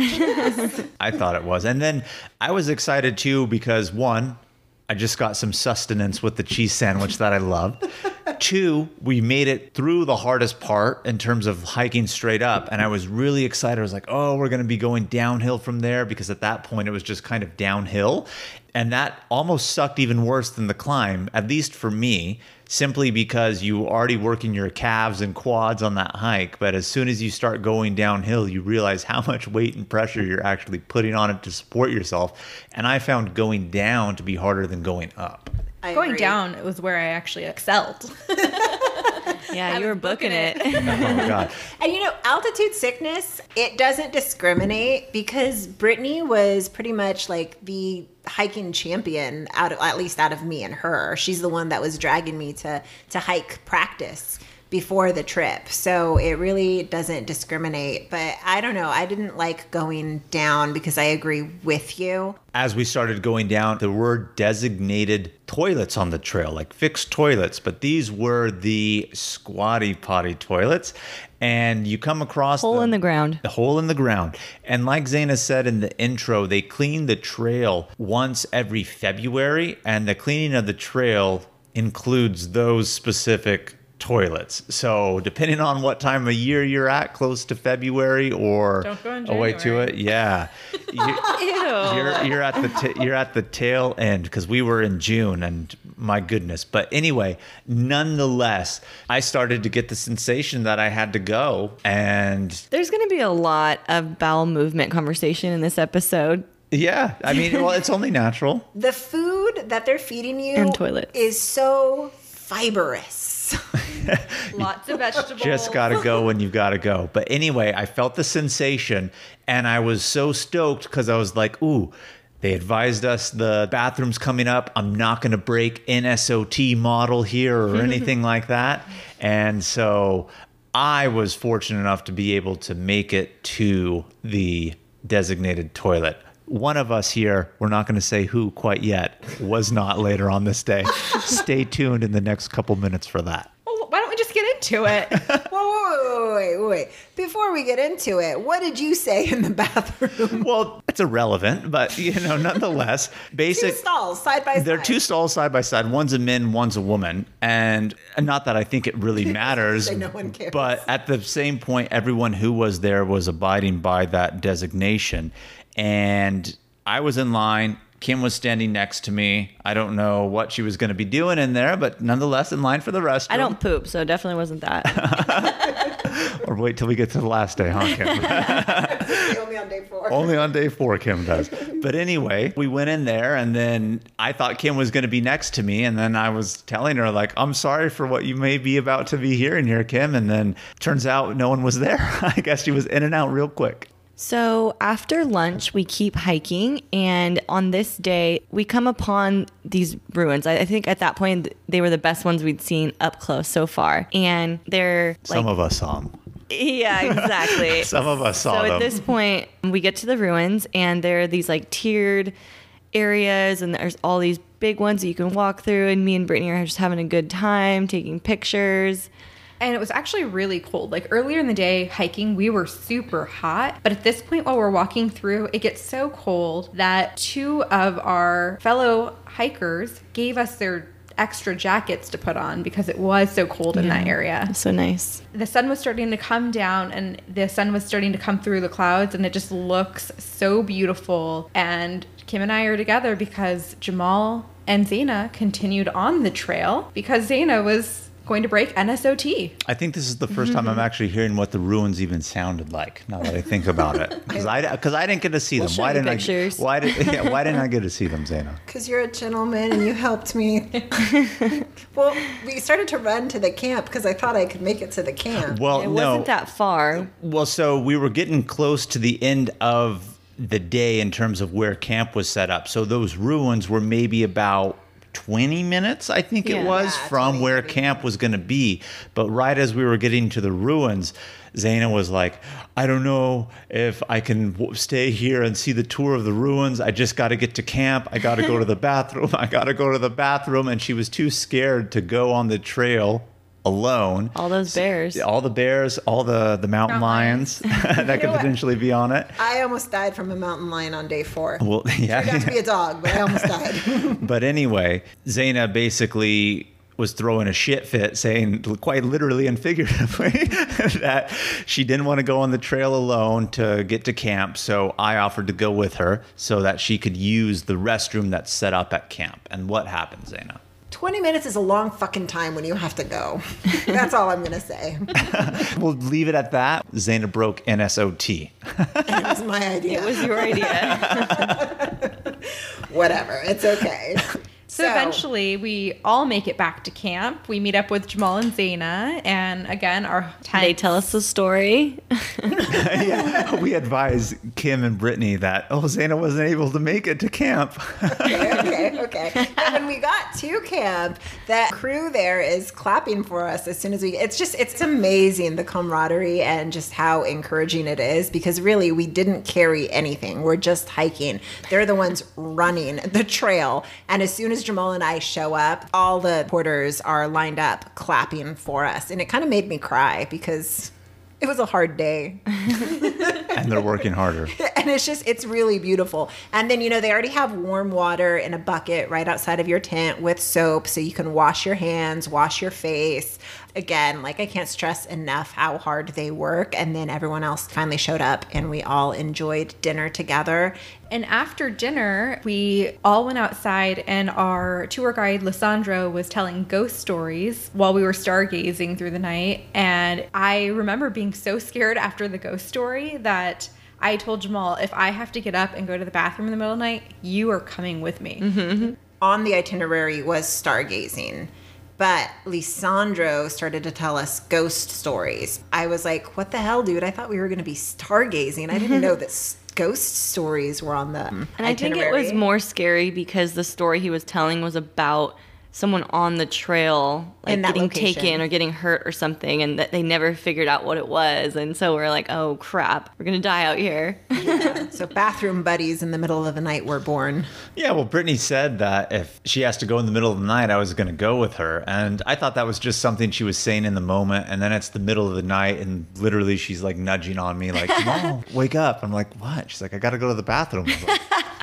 Speaker 4: I thought it was. And then I was excited too because one, I just got some sustenance with the cheese sandwich that I love. Two, we made it through the hardest part in terms of hiking straight up. And I was really excited. I was like, oh, we're going to be going downhill from there because at that point it was just kind of downhill. And that almost sucked even worse than the climb, at least for me, simply because you already working your calves and quads on that hike. But as soon as you start going downhill, you realize how much weight and pressure you're actually putting on it to support yourself. And I found going down to be harder than going up.
Speaker 2: I
Speaker 5: Going
Speaker 2: agree.
Speaker 5: down was where I actually excelled.
Speaker 3: yeah, you were booking it.
Speaker 4: Oh God.
Speaker 2: And you know, altitude sickness, it doesn't discriminate because Brittany was pretty much like the hiking champion out of at least out of me and her. She's the one that was dragging me to to hike practice before the trip. So it really doesn't discriminate. But I don't know. I didn't like going down because I agree with you.
Speaker 4: as we started going down, there were designated toilets on the trail, like fixed toilets, but these were the squatty potty toilets. And you come across
Speaker 3: Hole
Speaker 4: them-
Speaker 3: in the ground.
Speaker 4: The hole in the ground. And like Zaina said in the intro, they clean the trail once every February, and the cleaning of the trail includes those specific toilets. So depending on what time of year you're at, close to February or
Speaker 5: Don't
Speaker 4: away to it, yeah. You- you're you're at the t- you're at the tail end because we were in June and my goodness. But anyway, nonetheless, I started to get the sensation that I had to go, and
Speaker 3: There's going to be a lot of bowel movement conversation in this episode.
Speaker 4: yeah, I mean, well, it's only natural.
Speaker 2: The food that they're feeding you
Speaker 3: And toilet
Speaker 2: is so fibrous.
Speaker 5: Lots of vegetables.
Speaker 4: Just gotta go when you gotta go. But anyway, I felt the sensation, and I was so stoked because I was like, ooh. They advised us the bathroom's coming up. I'm not going to break NSOT model here or anything like that. And so I was fortunate enough to be able to make it to the designated toilet. One of us here, we're not going to say who quite yet, was not later on this day. Stay tuned in the next couple minutes for that.
Speaker 5: Well, why don't we just get into it?
Speaker 2: Whoa, whoa, wait, wait, wait. Before we get into it, what did you say in the bathroom?
Speaker 4: Well, it's irrelevant, but you know, nonetheless,
Speaker 2: Two
Speaker 4: basic.
Speaker 2: stalls side by side.
Speaker 4: They're two stalls side by side. One's a man, one's a woman, and not that I think it really matters.
Speaker 2: No one cares.
Speaker 4: But at the same point, everyone who was there was abiding by that designation, and I was in line. Kim was standing next to me. I don't know what she was going to be doing in there, but nonetheless, in line for the restroom.
Speaker 3: I don't poop, so it definitely wasn't that.
Speaker 4: Or wait till we get to the last day, huh, Kim?
Speaker 2: only on day four.
Speaker 4: Only on day four, Kim does. But anyway, we went in there, and then I thought Kim was going to be next to me, and then I was telling her like, "I'm sorry for what you may be about to be hearing here, Kim." And then turns out no one was there. I guess she was in and out real quick.
Speaker 3: So after lunch, we keep hiking, and on this day, we come upon these ruins. I, I think at that point, they were the best ones we'd seen up close so far, and they're
Speaker 4: Some of us saw them.
Speaker 3: yeah, exactly.
Speaker 4: Some of us saw
Speaker 3: so
Speaker 4: them.
Speaker 3: at this point, we get to the ruins, and there are these like tiered areas, and there's all these big ones that you can walk through. And me and Brittany are just having a good time, taking pictures.
Speaker 5: And it was actually really cold. Like earlier in the day, hiking, we were super hot. But at this point, while we're walking through, it gets so cold that two of our fellow hikers gave us their extra jackets to put on because it was so cold in that area.
Speaker 3: So nice.
Speaker 5: The sun was starting to come down and the sun was starting to come through the clouds, and it just looks so beautiful. And Kim and I are together because Jamal and Zaina continued on the trail because Zaina was going to break NSOT.
Speaker 4: I think this is the 1st time I'm actually hearing what the ruins even sounded like. Now that I think about it, because I because I didn't get to see them. why didn't
Speaker 3: pictures.
Speaker 4: I? Why did yeah, Why didn't I get to see them, Zaina?
Speaker 2: Because you're a gentleman and you helped me. well, we started to run to the camp because I thought I could make it to the camp.
Speaker 4: Well,
Speaker 3: It
Speaker 4: no.
Speaker 3: wasn't that far.
Speaker 4: Well, so we were getting close to the end of the day in terms of where camp was set up. So those ruins were maybe about 20 minutes, I think
Speaker 3: Yeah.
Speaker 4: it was,
Speaker 2: Yeah,
Speaker 4: from where
Speaker 2: 30.
Speaker 4: camp was going to be. But right as we were getting to the ruins, Zaina was like, I don't know if I can w- stay here and see the tour of the ruins. I just got to get to camp. I got to go to the bathroom. I got to go to the bathroom. And she was too scared to go on the trail alone
Speaker 3: All those bears.
Speaker 4: all the bears, all the the mountain
Speaker 5: Mountain
Speaker 4: lions that could
Speaker 2: what?
Speaker 4: potentially be on it.
Speaker 2: I almost died from a mountain lion on day four.
Speaker 4: Well,
Speaker 2: I got
Speaker 4: yeah.
Speaker 2: to be a dog, but I almost died.
Speaker 4: but anyway, Zaina basically was throwing a shit fit, saying quite literally and figuratively that she didn't want to go on the trail alone to get to camp. So I offered to go with her so that she could use the restroom that's set up at camp. And what happened, Zaina?
Speaker 2: 20 minutes is a long fucking time when you have to go. That's all I'm going to say.
Speaker 4: We'll leave it at that. Zaina broke NSOT.
Speaker 2: It was my idea.
Speaker 3: It was your idea.
Speaker 2: Whatever. It's okay.
Speaker 5: So, eventually, we all make it back to camp. We meet up with Jamal and Zaina, and again, our tent.
Speaker 3: they tell us the story.
Speaker 4: yeah, we advise Kim and Brittany that oh, Zaina wasn't able to make it to camp.
Speaker 2: okay, okay, okay. And when we got to camp, that crew there is clapping for us as soon as we. It's just, it's amazing the camaraderie and just how encouraging it is because really we didn't carry anything. We're just hiking. They're the ones running the trail, and as soon as Jamal and I show up, all the porters are lined up clapping for us, and it kind of made me cry because. It was a hard day.
Speaker 4: and they're working harder.
Speaker 2: and it's just it's really beautiful and then you know they already have warm water in a bucket right outside of your tent with soap so you can wash your hands wash your face again like i can't stress enough how hard they work and then everyone else finally showed up and we all enjoyed dinner together
Speaker 5: And after dinner, we all went outside, and our tour guide, Lisandro, was telling ghost stories while we were stargazing through the night. And I remember being so scared after the ghost story that I told Jamal, if I have to get up and go to the bathroom in the middle of the night, you are coming with me. Mm-hmm.
Speaker 2: on the itinerary was stargazing. But Lisandro started to tell us ghost stories. I was like, what the hell, dude? I thought we were going to be stargazing. I didn't know that ghost stories were on the
Speaker 3: And I think it was more scary because the story he was telling was about someone on the trail like getting
Speaker 2: location.
Speaker 3: taken or getting hurt or something and that they never figured out what it was and so we're like oh crap we're gonna die out here
Speaker 2: So bathroom buddies in the middle of the night were born.
Speaker 4: Yeah, well, Brittany said that if she has to go in the middle of the night, I was going to go with her. And I thought that was just something she was saying in the moment. And then it's the middle of the night, and literally she's like nudging on me, like, Mom, wake up. I'm like, what? She's like, I got to go to the bathroom.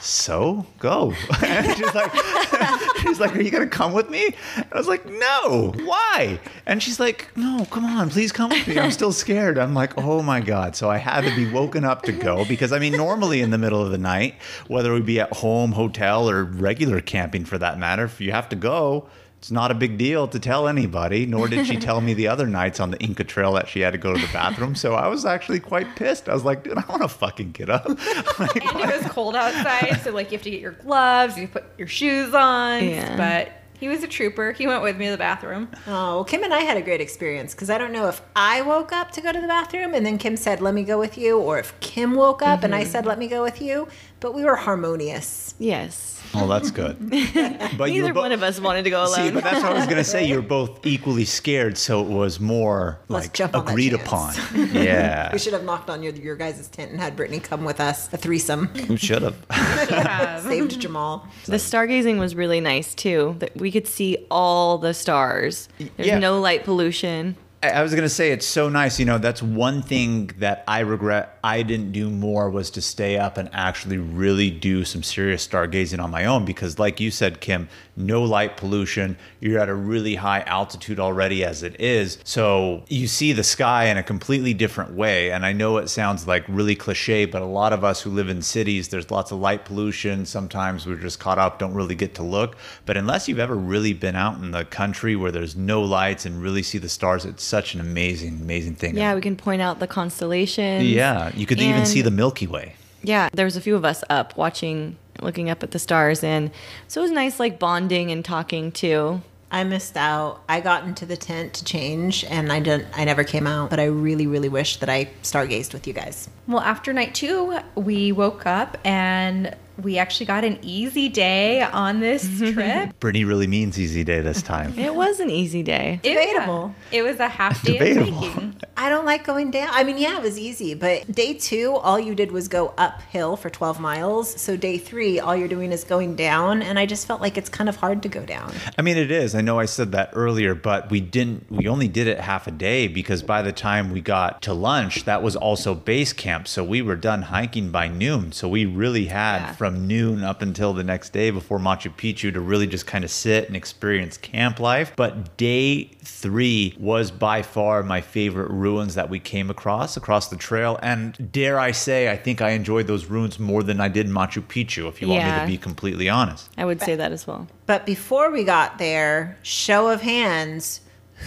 Speaker 4: So go. And she's like, she's like, are you to come with me? And I was like, no, why? And she's like, no, come on, please come with me. I'm still scared. I'm like, oh my God. So I had to be woken up to go because I mean, normally in the middle of the night, whether we be at home, hotel, or regular camping for that matter, if you have to go, it's not a big deal to tell anybody, nor did she tell me the other nights on the Inca Trail that she had to go to the bathroom. So I was actually quite pissed. I was like, dude, I want to fucking get up. Like,
Speaker 5: and it was cold outside, so like you have to get your gloves, you put your shoes on.
Speaker 3: Yeah.
Speaker 5: But He was a trooper. He went with me to the bathroom.
Speaker 2: Oh, well, Kim and I had a great experience because I don't know if I woke up to go to the bathroom and then Kim said, let me go with you, or if Kim woke up mm-hmm. and I said, let me go with you. But we were harmonious.
Speaker 3: Yes.
Speaker 4: Oh, that's good. But
Speaker 3: Neither
Speaker 4: bo-
Speaker 3: one of us wanted to go alone.
Speaker 4: See, but that's what I was gonna say. You're both equally scared, so it was more
Speaker 2: Let's
Speaker 4: like
Speaker 2: jump on that
Speaker 4: agreed
Speaker 2: chance.
Speaker 4: upon. Yeah,
Speaker 2: We should have knocked on your, your guys' tent and had Brittany come with us, a threesome.
Speaker 4: we should have.
Speaker 2: Saved Jamal.
Speaker 3: The stargazing was really nice too. That we could see all the stars. There's
Speaker 4: Yeah.
Speaker 3: no light pollution.
Speaker 4: I was gonna say it's so nice. You know, that's one thing that I regret I didn't do more was to stay up and actually really do some serious stargazing on my own because, like you said, Kim, no light pollution. You're at a really high altitude already as it is, so you see the sky in a completely different way. And I know it sounds like really cliche, but a lot of us who live in cities, there's lots of light pollution. Sometimes we're just caught up, don't really get to look. But unless you've ever really been out in the country where there's no lights and really see the stars, it's such an amazing, amazing thing.
Speaker 3: Yeah, we can point out the constellations.
Speaker 4: Yeah, you could even see the Milky Way.
Speaker 3: Yeah, there was a few of us up watching, looking up at the stars, and so it was nice, like bonding and talking too.
Speaker 2: I missed out. I got into the tent to change and I didn't I never came out, but I really, really wish that I stargazed with you guys.
Speaker 5: Well, after night two, we woke up and we actually got an easy day on this trip.
Speaker 4: Brittany really means easy day this time.
Speaker 3: It was an easy day.
Speaker 5: It-
Speaker 2: Debatable.
Speaker 5: It was a half day of
Speaker 4: Debatable.
Speaker 5: hiking.
Speaker 2: I don't like going down. I mean, yeah, it was easy, but day two, all you did was go uphill for 12 miles. So day three, all you're doing is going down. And I just felt like it's kind of hard to go down.
Speaker 4: I mean, it is. I know I said that earlier, but we didn't, we only did it half a day because by the time we got to lunch, that was also base camp. So we were done hiking by noon. So we really had
Speaker 3: Yeah.
Speaker 4: from noon up until the next day before Machu Picchu to really just kind of sit and experience camp life. But day three was by far my favorite ruins that we came across, across the trail. And dare I say, I think I enjoyed those ruins more than I did Machu Picchu, if you want me to be completely honest.
Speaker 3: I would say that as well.
Speaker 2: But before we got there, show of hands,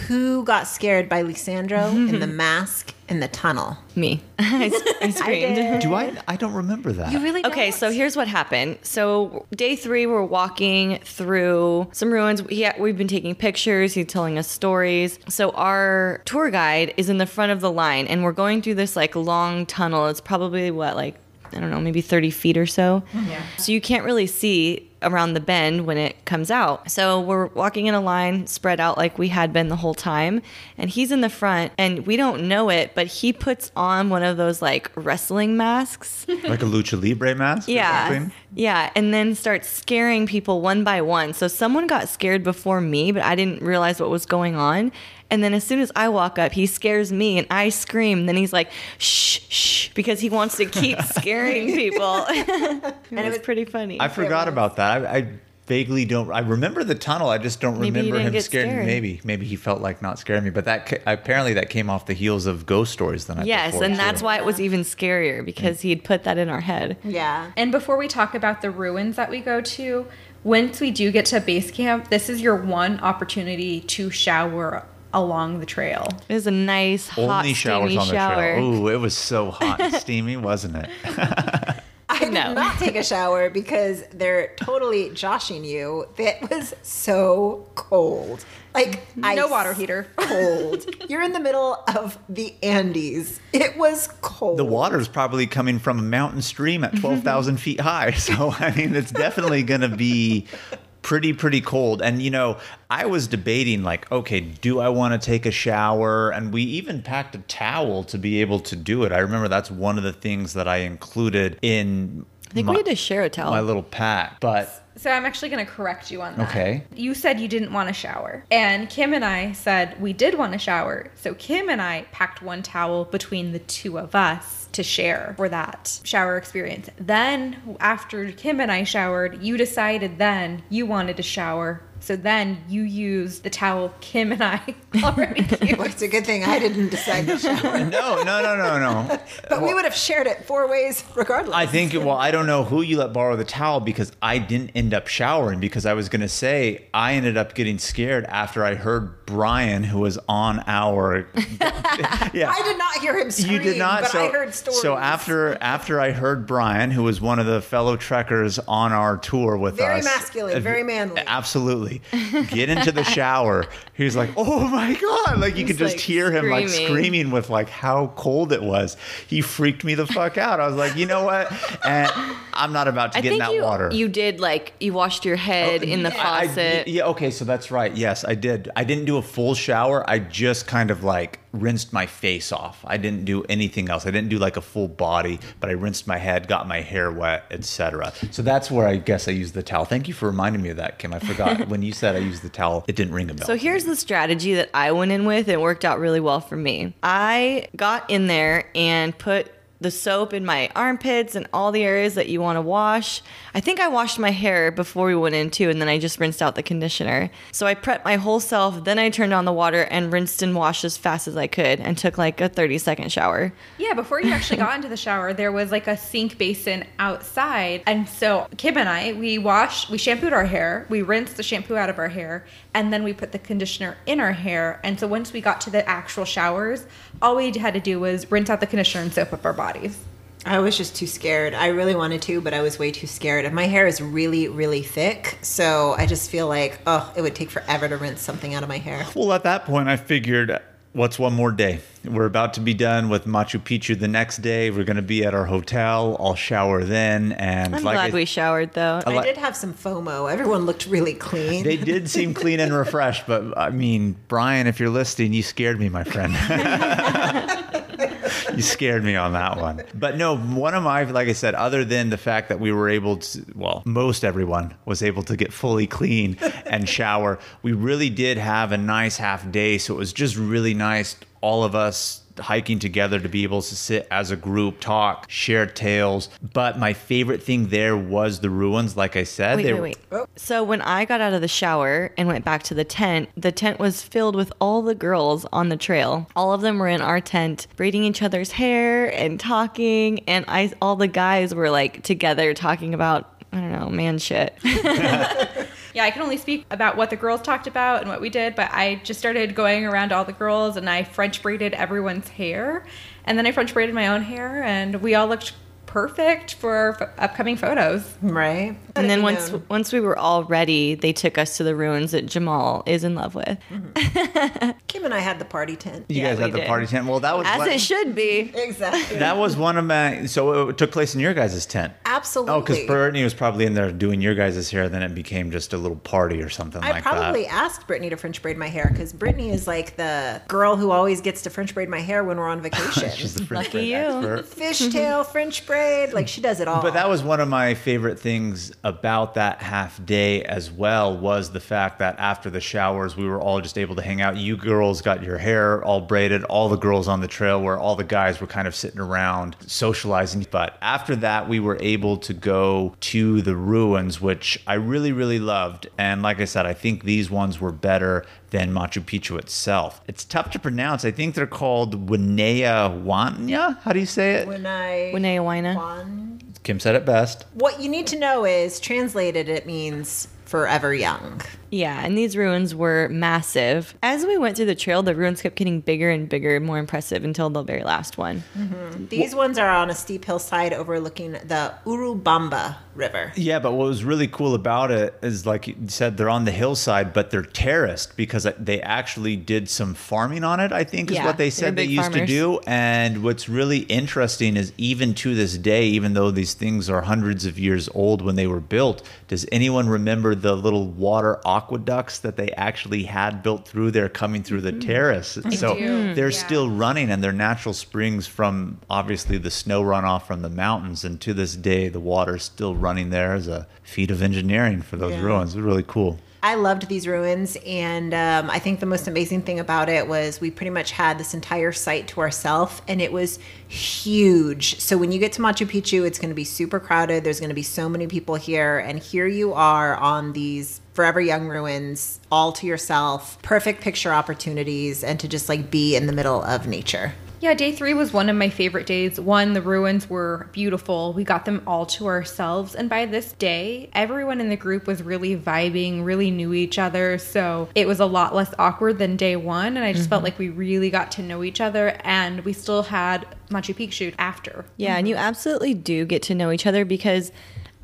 Speaker 2: who got scared by Lisandro in the mm-hmm. mask in the tunnel?
Speaker 3: Me. I, I screamed.
Speaker 4: Do I? I don't remember that.
Speaker 2: You really
Speaker 3: Okay, so here's what happened. So day three, we're walking through some ruins. He, we've been taking pictures. He's telling us stories. So our tour guide is in the front of the line, and we're going through this like long tunnel. It's probably what like I don't know, maybe 30 feet or so. Mm-hmm. Yeah. So you can't really see around the bend when it comes out. So we're walking in a line spread out like we had been the whole time. And he's in the front and we don't know it, but he puts on one of those like wrestling masks.
Speaker 4: like a lucha libre mask
Speaker 3: Yeah. Yeah. And then starts scaring people one by one. So someone got scared before me, but I didn't realize what was going on. And then as soon as I walk up, he scares me and I scream. Then he's like, shh, shh, because he wants to keep scaring people. And it was pretty funny.
Speaker 4: I forgot about that. I, I vaguely don't. I remember the tunnel. I just don't
Speaker 3: Maybe
Speaker 4: remember him
Speaker 3: get
Speaker 4: scaring me. Maybe, maybe he felt like not scaring me. But that apparently that came off the heels of ghost stories the night
Speaker 3: yes.
Speaker 4: before.
Speaker 3: And
Speaker 4: too.
Speaker 3: that's why it was even scarier because mm. he'd put that in our head.
Speaker 2: Yeah.
Speaker 5: And before we talk about the ruins that we go to, once we do get to base camp, this is your one opportunity to shower along the trail.
Speaker 3: It was a nice, hot,
Speaker 4: only showers
Speaker 3: steamy
Speaker 4: on the
Speaker 3: shower.
Speaker 4: trail. Ooh, it was so hot and steamy, wasn't it?
Speaker 2: I did
Speaker 3: No.
Speaker 2: not take a shower because they're totally joshing you. That was so cold. Like
Speaker 5: No
Speaker 2: ice
Speaker 5: water heater.
Speaker 2: Cold. You're in the middle of the Andes. It was cold.
Speaker 4: The water's probably coming from a mountain stream at mm-hmm. twelve thousand feet high. So I mean, it's definitely going to be pretty pretty cold and you know i was debating like okay do i want to take a shower and we even packed a towel to be able to do it i remember that's one of the things that i included in
Speaker 3: I think
Speaker 4: my,
Speaker 3: we had to share a towel.
Speaker 4: my little pack but
Speaker 5: So I'm actually going to correct you on that.
Speaker 4: Okay.
Speaker 5: You said you didn't want to shower. And Kim and I said we did want to shower. So Kim and I packed one towel between the two of us to share for that shower experience. Then after Kim and I showered, you decided then you wanted to shower. So then you use the towel Kim and I already used.
Speaker 2: Well, it's a good thing I didn't decide to shower.
Speaker 4: no no no no no
Speaker 2: But we would have shared it four ways regardless.
Speaker 4: I think well, I don't know who you let borrow the towel because I didn't end up showering because I was going to say I ended up getting scared after I heard Brian who was on our yeah.
Speaker 2: I did not hear him scream,
Speaker 4: you did not
Speaker 2: but
Speaker 4: so,
Speaker 2: I heard stories.
Speaker 4: so after after I heard Brian who was one of the fellow trekkers on our tour with
Speaker 2: Very
Speaker 4: us Very
Speaker 2: masculine,
Speaker 4: uh,
Speaker 2: very manly.
Speaker 4: absolutely get into the shower. He's like, "Oh my god!" Like you could just
Speaker 3: like,
Speaker 4: hear him like
Speaker 3: screaming.
Speaker 4: with like how cold it was. He freaked me the fuck out. I was like, you know what? And I'm not about to
Speaker 3: I
Speaker 4: get in that
Speaker 3: you
Speaker 4: water.
Speaker 3: you did like you washed your head oh, in the
Speaker 4: I- I-
Speaker 3: faucet.
Speaker 4: yeah, okay, so that's right. Yes, I did. I didn't do a full shower. I just kind of like rinsed my face off. I didn't do anything else. I didn't do like a full body, but I rinsed my head, got my hair wet, etc. So that's where I guess I used the towel. Thank you for reminding me of that, Kim. I forgot when you said I used the towel. It didn't ring a bell.
Speaker 3: So here's the strategy that I went in with. It worked out really well for me. I got in there and put the soap in my armpits and all the areas that you want to wash. I think I washed my hair before we went in too, and then I just rinsed out the conditioner. So I prepped my whole self, then I turned on the water and rinsed and washed as fast as I could and took like a 30 second shower.
Speaker 5: Yeah, before you actually got into the shower, there was like a sink basin outside. And so Kim and I, we washed, we shampooed our hair, we rinsed the shampoo out of our hair, and then we put the conditioner in our hair. And so once we got to the actual showers, all we had to do was rinse out the conditioner and soap up our bodies.
Speaker 2: I was just too scared. I really wanted to, but I was way too scared. And my hair is really, really thick. So I just feel like, oh, it would take forever to rinse something out of my hair.
Speaker 4: Well, at that point, I figured, what's one more day? We're about to be done with Machu Picchu the next day. We're going to be at our hotel. I'll shower then. And
Speaker 3: I'm
Speaker 4: like
Speaker 3: glad
Speaker 4: I-
Speaker 3: we showered though.
Speaker 2: I
Speaker 4: like-
Speaker 2: did have some FOMO. Everyone looked really clean.
Speaker 4: they did seem clean and refreshed, but I mean, Brian, if you're listening, you scared me, my friend. you scared me on that one. But no, one of my, like I said, other than the fact that we were able to, well, most everyone was able to get fully clean and shower, we really did have a nice half day. So it was just really nice, all of us hiking together to be able to sit as a group, talk, share tales. But my favorite thing there was the ruins. Like I said,
Speaker 3: Wait,
Speaker 4: they
Speaker 3: wait, wait. So when I got out of the shower and went back to the tent, the tent was filled with all the girls on the trail. All of them were in our tent, braiding each other's hair and talking, and I all the guys were like together talking about I don't know, man shit.
Speaker 5: Yeah, I can only speak about what the girls talked about and what we did, but I just started going around all the girls and I French braided everyone's hair. And then I French braided my own hair, and we all looked perfect for f- upcoming photos.
Speaker 2: right?
Speaker 3: and then
Speaker 2: Let it
Speaker 3: once
Speaker 2: known.
Speaker 3: once we were all ready, they took us to the ruins that Jamal is in love with. Mm-hmm.
Speaker 2: Kim and I had the party tent.
Speaker 4: You
Speaker 3: Yeah,
Speaker 4: guys had the
Speaker 3: did.
Speaker 4: party tent. Well, that was
Speaker 3: As
Speaker 4: one-
Speaker 3: it should be.
Speaker 2: Exactly.
Speaker 4: that was one of my. So it took place in your guys' tent.
Speaker 2: Absolutely.
Speaker 4: Oh, because Brittany was probably in there doing your guys' hair. Then it became just a little party or something
Speaker 2: I
Speaker 4: like that.
Speaker 2: I probably asked Brittany to French braid my hair because Brittany is like the girl who always gets to French braid my hair when we're on vacation.
Speaker 4: She's the French
Speaker 3: Lucky
Speaker 4: braid
Speaker 3: you.
Speaker 4: expert.
Speaker 2: Fishtail French braid, like she does it all.
Speaker 4: But that was one of my favorite things about that half day as well was the fact that after the showers we were all just able to hang out. You girls got your hair all braided, all the girls on the trail where all the guys were kind of sitting around socializing. But after that we were able to go to the ruins which I really really loved. And like I said, I think these ones were better than Machu Picchu itself. It's tough to pronounce. I think they're called Winea Wanya. How do you say it?
Speaker 2: when I
Speaker 3: Wineawaina.
Speaker 4: Kim said it best.
Speaker 2: what you need to know is translated it means forever young.
Speaker 3: Yeah, and these ruins were massive. As we went through the trail, the ruins kept getting bigger and bigger and more impressive until the very last one. Mm-hmm.
Speaker 2: These ones are on a steep hillside overlooking the Urubamba River.
Speaker 4: Yeah, but what was really cool about it is, like you said, they're on the hillside, but they're terraced because uh, they actually did some farming on it. I think is
Speaker 3: Yeah,
Speaker 4: what they said they
Speaker 3: big
Speaker 4: used to
Speaker 3: farmers.
Speaker 4: do. And what's really interesting is, even to this day, even though these things are hundreds of years old when they were built, does anyone remember the little water aqueducts that they actually had built through there, coming through the terrace? so
Speaker 5: do,
Speaker 4: they're
Speaker 5: yeah.
Speaker 4: still running, and they're natural springs from obviously the snow runoff from the mountains. And to this day, the water's still running there as a feat of engineering for those
Speaker 2: Yeah.
Speaker 4: ruins. It's really cool.
Speaker 2: I loved these ruins, and um, I think the most amazing thing about it was we pretty much had this entire site to ourselves, and it was huge. So when you get to Machu Picchu, it's going to be super crowded. There's going to be so many people here, and here you are on these forever young ruins, all to yourself. Perfect picture opportunities, and to just like be in the middle of nature.
Speaker 5: Yeah, day three was one of my favorite days. One, the ruins were beautiful. We got them all to ourselves. And by this day, everyone in the group was really vibing, really knew each other. So it was a lot less awkward than day one. And I just felt mm-hmm. like we really got to know each other. And we still had Machu Picchu after.
Speaker 3: Yeah, and you absolutely do get to know each other because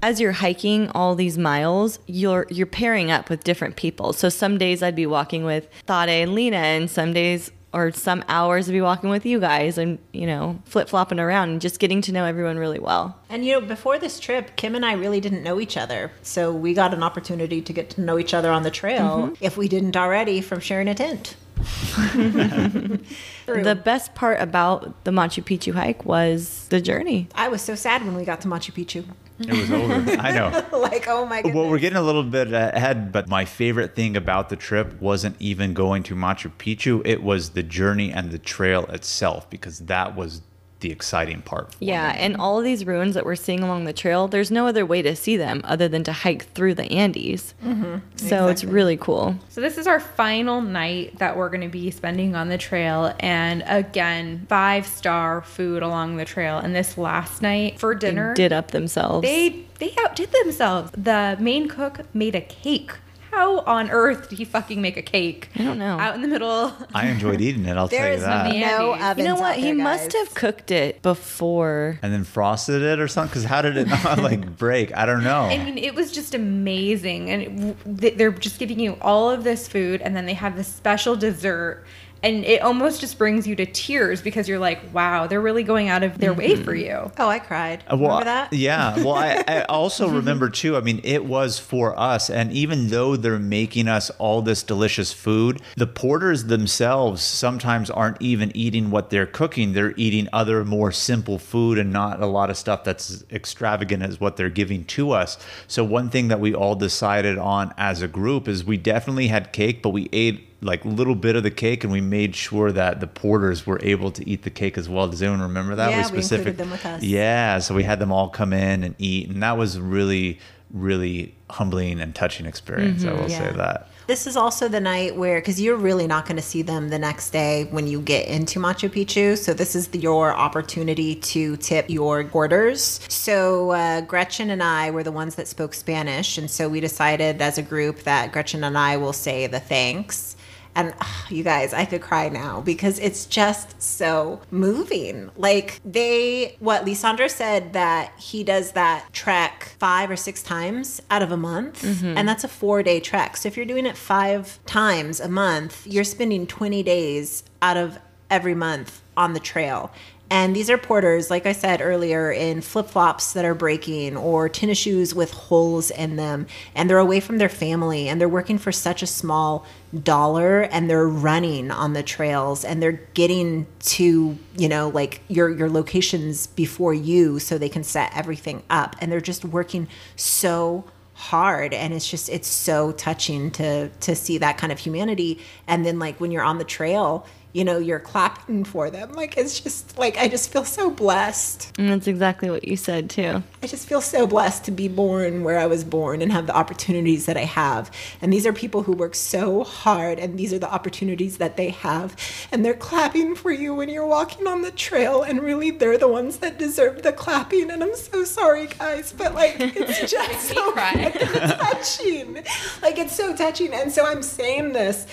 Speaker 3: as you're hiking all these miles, you're you're pairing up with different people. So some days I'd be walking with Thade and Lena, and some days or some hours I'd be walking with you guys, and you know flip flopping around and just getting to know everyone really well.
Speaker 2: And you know, before this trip, Kim and I really didn't know each other. So we got an opportunity to get to know each other on the trail mm-hmm. if we didn't already from sharing a tent.
Speaker 3: The best part about the Machu Picchu hike was the journey.
Speaker 2: I was so sad when we got to Machu Picchu.
Speaker 4: It was over. I know.
Speaker 2: like, oh my goodness.
Speaker 4: Well, we're getting a little bit ahead, but my favorite thing about the trip wasn't even going to Machu Picchu. It was the journey and the trail itself because that was the exciting part. for
Speaker 3: Yeah,
Speaker 4: me.
Speaker 3: and all of these ruins that we're seeing along the trail, there's no other way to see them other than to hike through the Andes. Mm-hmm. So it's really cool.
Speaker 5: So this is our final night that we're going to be spending on the trail and again, five star food along the trail. And this last night for dinner,
Speaker 3: Did up themselves.
Speaker 5: they they outdid themselves. The main cook made a cake. How on earth did he fucking make a cake?
Speaker 3: I don't know.
Speaker 5: Out in the middle.
Speaker 4: I enjoyed eating it. I'll
Speaker 2: There
Speaker 4: tell you
Speaker 2: is
Speaker 4: that.
Speaker 5: no-
Speaker 2: no
Speaker 5: Andes.
Speaker 2: ovens
Speaker 3: you know
Speaker 2: out
Speaker 3: what? He
Speaker 2: there,
Speaker 3: must have cooked it before.
Speaker 4: and then frosted it or something. Because how did it not like break? I don't know.
Speaker 5: I mean, it was just amazing, and it, they're just giving you all of this food, and then they have this special dessert, and it almost just brings you to tears because you're like, "Wow, they're really going out of their way for you."
Speaker 2: Oh, I cried.
Speaker 4: Uh, well,
Speaker 2: Remember that?
Speaker 4: Yeah. Well, I, I also remember too. I mean, it was for us, and even though they're making us all this delicious food, the porters themselves sometimes aren't even eating what they're cooking. They're eating other more simple food and not a lot of stuff that's extravagant as what they're giving to us. So one thing that we all decided on as a group is we definitely had cake, but we ate like little bit of the cake and we made sure that the porters were able to eat the cake as well. Does anyone remember that?
Speaker 2: Yeah, we included them with us.
Speaker 4: Yeah, so we had them all come in and eat, and that was really, really humbling and touching experience. I will say that.
Speaker 2: This is also the night where, because you're really not going to see them the next day when you get into Machu Picchu. So, this is the, your opportunity to tip your boarders. So, uh, Gretchen and I were the ones that spoke Spanish. And so, we decided as a group that Gretchen and I will say the thanks. And you guys, I could cry now because it's just so moving. Like they, what Lisandro said that he does that trek five or six times out of a month, mm-hmm. and that's a four day trek. So if you're doing it five times a month, you're spending 20 days out of every month on the trail. And these are porters, like I said earlier, in flip flops that are breaking or tennis shoes with holes in them. And they're away from their family and they're working for such a small dollar and they're running on the trails and they're getting to, you know, like your, your locations before you so they can set everything up. And they're just working so hard and it's just it's so touching to to see that kind of humanity and then like when you're on the trail you know you're clapping for them. Like it's just like i just feel so blessed.
Speaker 3: And that's exactly what you said too.
Speaker 2: i just feel so blessed to be born where i was born and have the opportunities that i have. And these are people who work so hard and these are the opportunities that they have. And they're clapping for you when you're walking on the trail and really they're the ones that deserve the clapping. And i'm so sorry guys but like it's just so touching. Like it's so touching. And so i'm saying this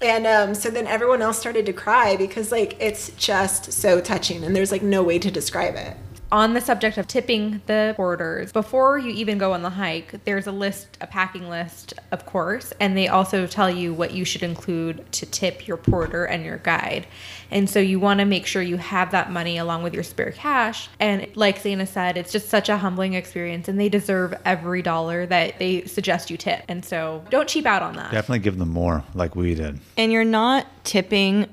Speaker 2: and um, so then everyone else started to cry because like it's just so touching and there's like no way to describe it
Speaker 5: on the subject of tipping the porters, before you even go on the hike, there's a list, a packing list, of course, and they also tell you what you should include to tip your porter and your guide. And so you want to make sure you have that money along with your spare cash. And like Zaina said, it's just such a humbling experience, and they deserve every dollar that they suggest you tip. And so don't cheap out on that.
Speaker 4: Definitely give them more, like we did.
Speaker 3: And you're not tipping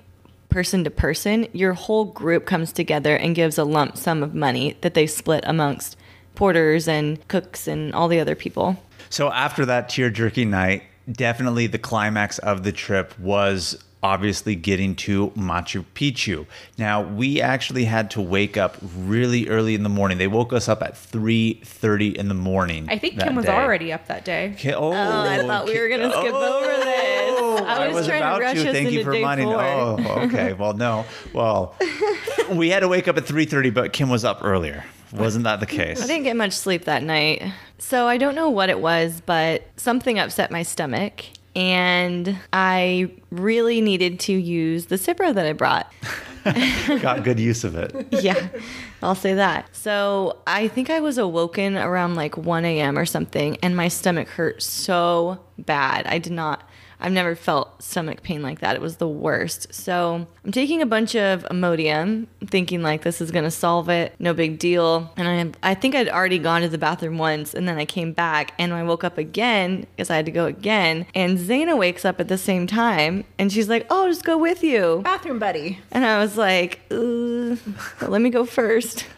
Speaker 3: person to person. Your whole group comes together and gives a lump sum of money that they split amongst porters and cooks and all the other people.
Speaker 4: So after that tear jerky night, definitely the climax of the trip was obviously getting to Machu Picchu. Now, we actually had to wake up really early in the morning. They woke us up at 3:30 in the morning.
Speaker 5: I think Kim was
Speaker 4: day.
Speaker 5: already up that day.
Speaker 4: Ki- Oh, oh
Speaker 3: I thought we were gonna skip over this. Oh, I was trying to
Speaker 4: about
Speaker 3: rush
Speaker 4: to.
Speaker 3: us
Speaker 4: Thank you
Speaker 3: into
Speaker 4: for
Speaker 3: day
Speaker 4: reminding.
Speaker 3: four.
Speaker 4: Oh, okay. Well, no. Well, we had to wake up at 3:30, but Kim was up earlier. Wasn't that the case?
Speaker 3: I didn't get much sleep that night. So I don't know what it was, but something upset my stomach. And I really needed to use the Cipro that I brought.
Speaker 4: Got good use of it.
Speaker 3: yeah, I'll say that. So I think I was awoken around like 1 a.m. or something, and my stomach hurt so bad. I did not. I've never felt stomach pain like that. It was the worst. So I'm taking a bunch of Imodium, thinking like this is gonna solve it, no big deal. And I, I think I'd already gone to the bathroom once, and then I came back, and I woke up again because I had to go again. And Zaina wakes up at the same time, and she's like, "Oh, I'll just go with you."
Speaker 2: Bathroom buddy.
Speaker 3: And I was like, "Uh, "Let me go first.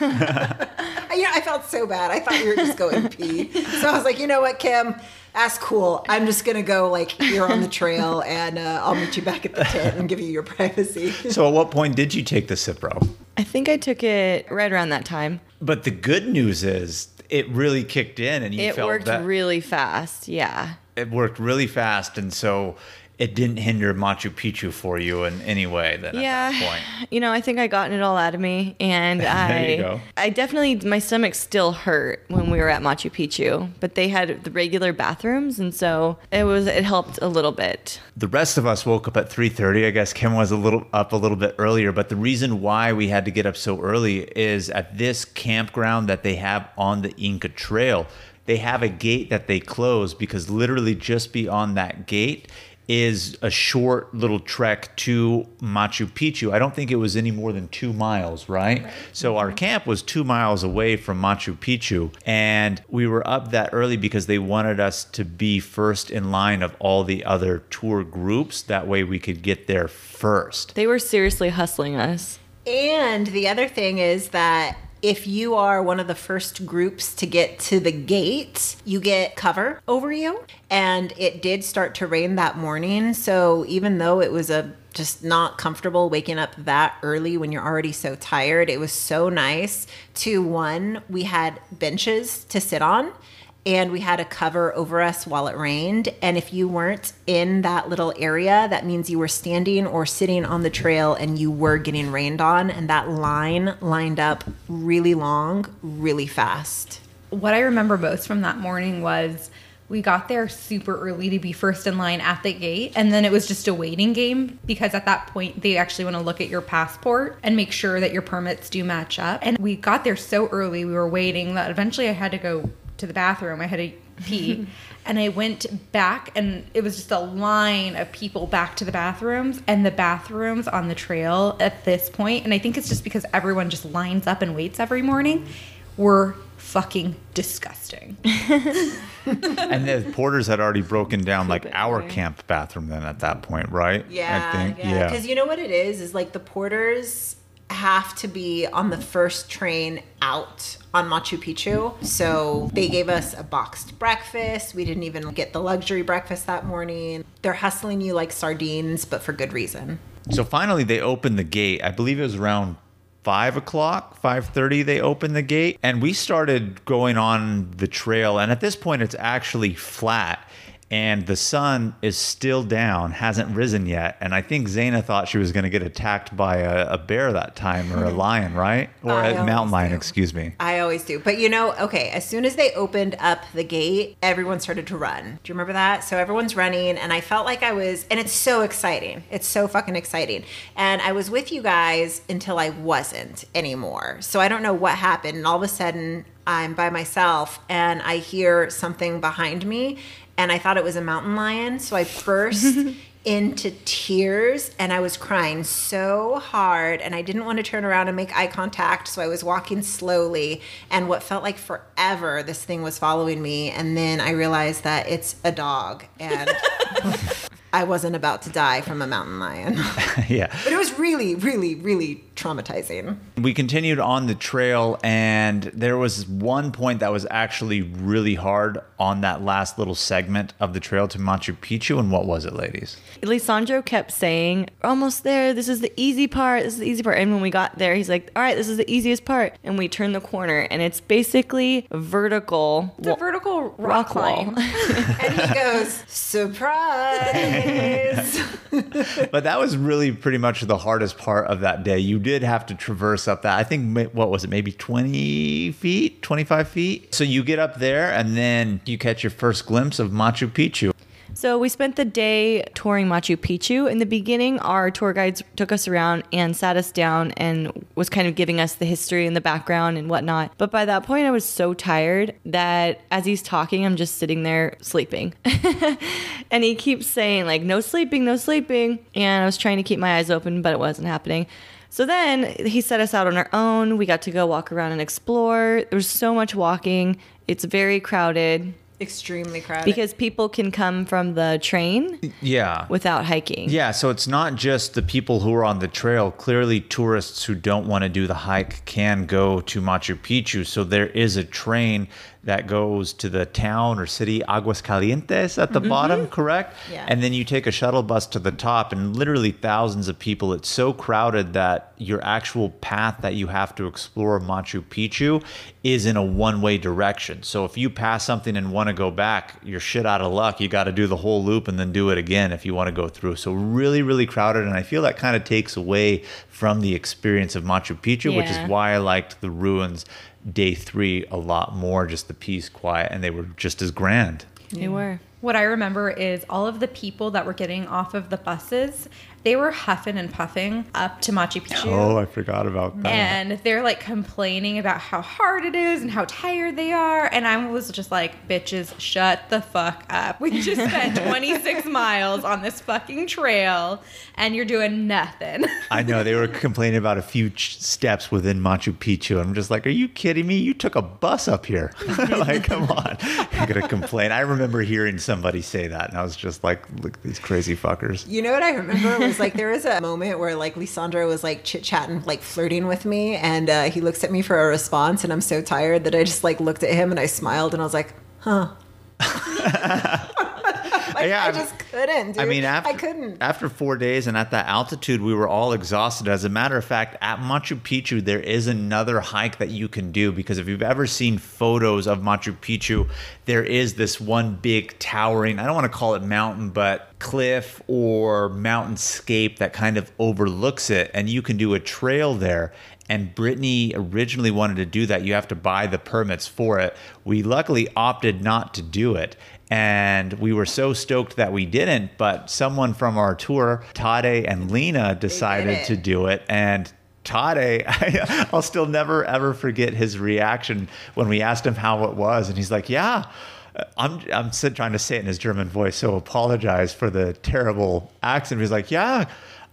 Speaker 2: You know, I felt so bad. I thought you were just going pee. So I was like, you know what, Kim? That's cool. I'm just gonna go like here on the trail, and uh, I'll meet you back at the tent and give you your privacy.
Speaker 4: So, at what point did you take the Cipro?
Speaker 3: I think I took it right around that time.
Speaker 4: But the good news is it really kicked in, and you
Speaker 3: It
Speaker 4: felt
Speaker 3: worked
Speaker 4: that
Speaker 3: really fast. Yeah.
Speaker 4: it worked really fast, and so it didn't hinder Machu Picchu for you in any way. Then at that
Speaker 3: Yeah.
Speaker 4: point,
Speaker 3: You know, I think I gotten it all out of me and I. I definitely my stomach still hurt when we were at Machu Picchu, but they had the regular bathrooms and so it was it helped a little bit.
Speaker 4: the rest of us woke up at 3:30. I guess Kim was a little up a little bit earlier, but the reason why we had to get up so early is at this campground that they have on the Inca Trail. They have a gate that they close because literally just beyond that gate is a short little trek to Machu Picchu. I don't think it was any more than two miles, right? So our mm-hmm. camp was two miles away from Machu Picchu, and we were up that early because they wanted us to be first in line of all the other tour groups. That way we could get there first.
Speaker 3: They were seriously hustling us.
Speaker 2: And the other thing is that if you are one of the first groups to get to the gate, you get cover over you. And it did start to rain that morning. So even though it was a just not comfortable waking up that early when you're already so tired, it was so nice to one, we had benches to sit on and we had a cover over us while it rained. And if you weren't in that little area, that means you were standing or sitting on the trail and you were getting rained on. And that line lined up really long, really fast.
Speaker 5: What I remember most from that morning was we got there super early to be first in line at the gate. And then it was just a waiting game because at that point, they actually want to look at your passport and make sure that your permits do match up. And we got there so early, we were waiting that eventually I had to go to the bathroom. I had to pee. and I went back, and it was just a line of people back to the bathrooms. And the bathrooms on the trail at this point, and I think it's just because everyone just lines up and waits every morning, were fucking disgusting.
Speaker 4: and the porters had already broken down like our camp bathroom then at that point, right?
Speaker 2: Yeah,
Speaker 4: I think.
Speaker 2: yeah. Because you know what it is is like the porters have to be on the first train out on Machu Picchu. So they gave us a boxed breakfast. We didn't even get the luxury breakfast that morning. They're hustling you like sardines, but for good reason.
Speaker 4: So finally, they opened the gate. I believe it was around five o'clock, five thirty. They opened the gate, and we started going on the trail. And at this point, it's actually flat, and the sun is still down, hasn't risen yet. And I think Zaina thought she was going to get attacked by a, a bear that time, or a lion, right? Or
Speaker 2: I
Speaker 4: a mountain lion,
Speaker 2: do.
Speaker 4: excuse me.
Speaker 2: I always do. But you know, okay, as soon as they opened up the gate, everyone started to run. Do you remember that? So everyone's running, and I felt like I was, and it's so exciting. It's so fucking exciting. And I was with you guys until I wasn't anymore. So I don't know what happened. And all of a sudden, I'm by myself, and I hear something behind me, and I thought it was a mountain lion. So I burst. into tears and I was crying so hard and I didn't want to turn around and make eye contact so I was walking slowly and what felt like forever this thing was following me and then I realized that it's a dog and I wasn't about to die from a mountain lion
Speaker 4: yeah.
Speaker 2: but it was really really really traumatizing
Speaker 4: We continued on the trail, and there was one point that was actually really hard on that last little segment of the trail to Machu Picchu. And what was it, ladies?
Speaker 3: Lisandro kept saying, "Almost there. This is the easy part. This is the easy part." And when we got there, he's like, "All right, this is the easiest part." And we turned the corner, and it's basically vertical.
Speaker 5: It's a
Speaker 3: wa-
Speaker 5: vertical rock,
Speaker 3: rock wall.
Speaker 5: climb.
Speaker 2: and he goes surprise
Speaker 4: But that was really pretty much the hardest part of that day. You did have to traverse up that. I think what was it, maybe twenty feet, twenty five feet. So you get up there, and then you catch your first glimpse of Machu Picchu.
Speaker 3: So we spent the day touring Machu Picchu. In the beginning, our tour guides took us around and sat us down and was kind of giving us the history and the background and whatnot. But by that point, I was so tired that as he's talking, I'm just sitting there sleeping. and he keeps saying, like, no sleeping, no sleeping. And I was trying to keep my eyes open, but it wasn't happening. So then he set us out on our own. We got to go walk around and explore. There was so much walking. It's very crowded
Speaker 2: Extremely crowded.
Speaker 3: because people can come from the train
Speaker 4: Yeah.
Speaker 3: without hiking.
Speaker 4: Yeah, so it's not just the people who are on the trail. Clearly, tourists who don't want to do the hike can go to Machu Picchu. So there is a train that goes to the town or city Aguas Calientes at the mm-hmm. bottom, correct?
Speaker 2: Yeah.
Speaker 4: And then you take a shuttle bus to the top, and literally thousands of people. It's so crowded that your actual path that you have to explore Machu Picchu is in a one way direction. So if you pass something and want to go back, you're shit out of luck. You got to do the whole loop and then do it again if you want to go through. So really, really crowded. And I feel that kind of takes away from the experience of Machu Picchu, which is why I liked the ruins day three a lot more, just the peace, quiet, and they were just as grand.
Speaker 3: They were.
Speaker 5: What I remember is all of the people that were getting off of the buses, they were huffing and puffing up to Machu Picchu.
Speaker 4: Oh, I forgot about that.
Speaker 5: and they're like complaining about how hard it is and how tired they are. And I was just like, bitches, shut the fuck up. We just spent 26 miles on this fucking trail and you're doing nothing.
Speaker 4: I know they were complaining about a few ch- steps within Machu Picchu. I'm just like, are you kidding me? You took a bus up here. like, come on. You're going to complain. I remember hearing somebody say that, and I was just like, look at these crazy fuckers.
Speaker 2: You know what I remember was like there was a moment where like Lisandro was like chit chatting, like flirting with me, and uh, he looks at me for a response, and I'm so tired that I just like looked at him and I smiled and I was like, huh. like,
Speaker 4: Yeah,
Speaker 2: I
Speaker 4: I-
Speaker 2: just couldn't. Dude.
Speaker 4: I mean, after
Speaker 2: I couldn't.
Speaker 4: after four days and at that altitude, we were all exhausted. As a matter of fact, at Machu Picchu, there is another hike that you can do because if you've ever seen photos of Machu Picchu, there is this one big towering. I don't want to call it mountain, but cliff or mountainscape that kind of overlooks it, and you can do a trail there. And Brittany originally wanted to do that. You have to buy the permits for it. We luckily opted not to do it. And we were so stoked that we didn't. But someone from our tour, Tade and Lena, decided to do it. And Tade, I, I'll still never ever forget his reaction when we asked him how it was. And he's like, Yeah. Uh, I'm I'm trying to say it in his German voice, so apologize for the terrible accent. He's like, yeah,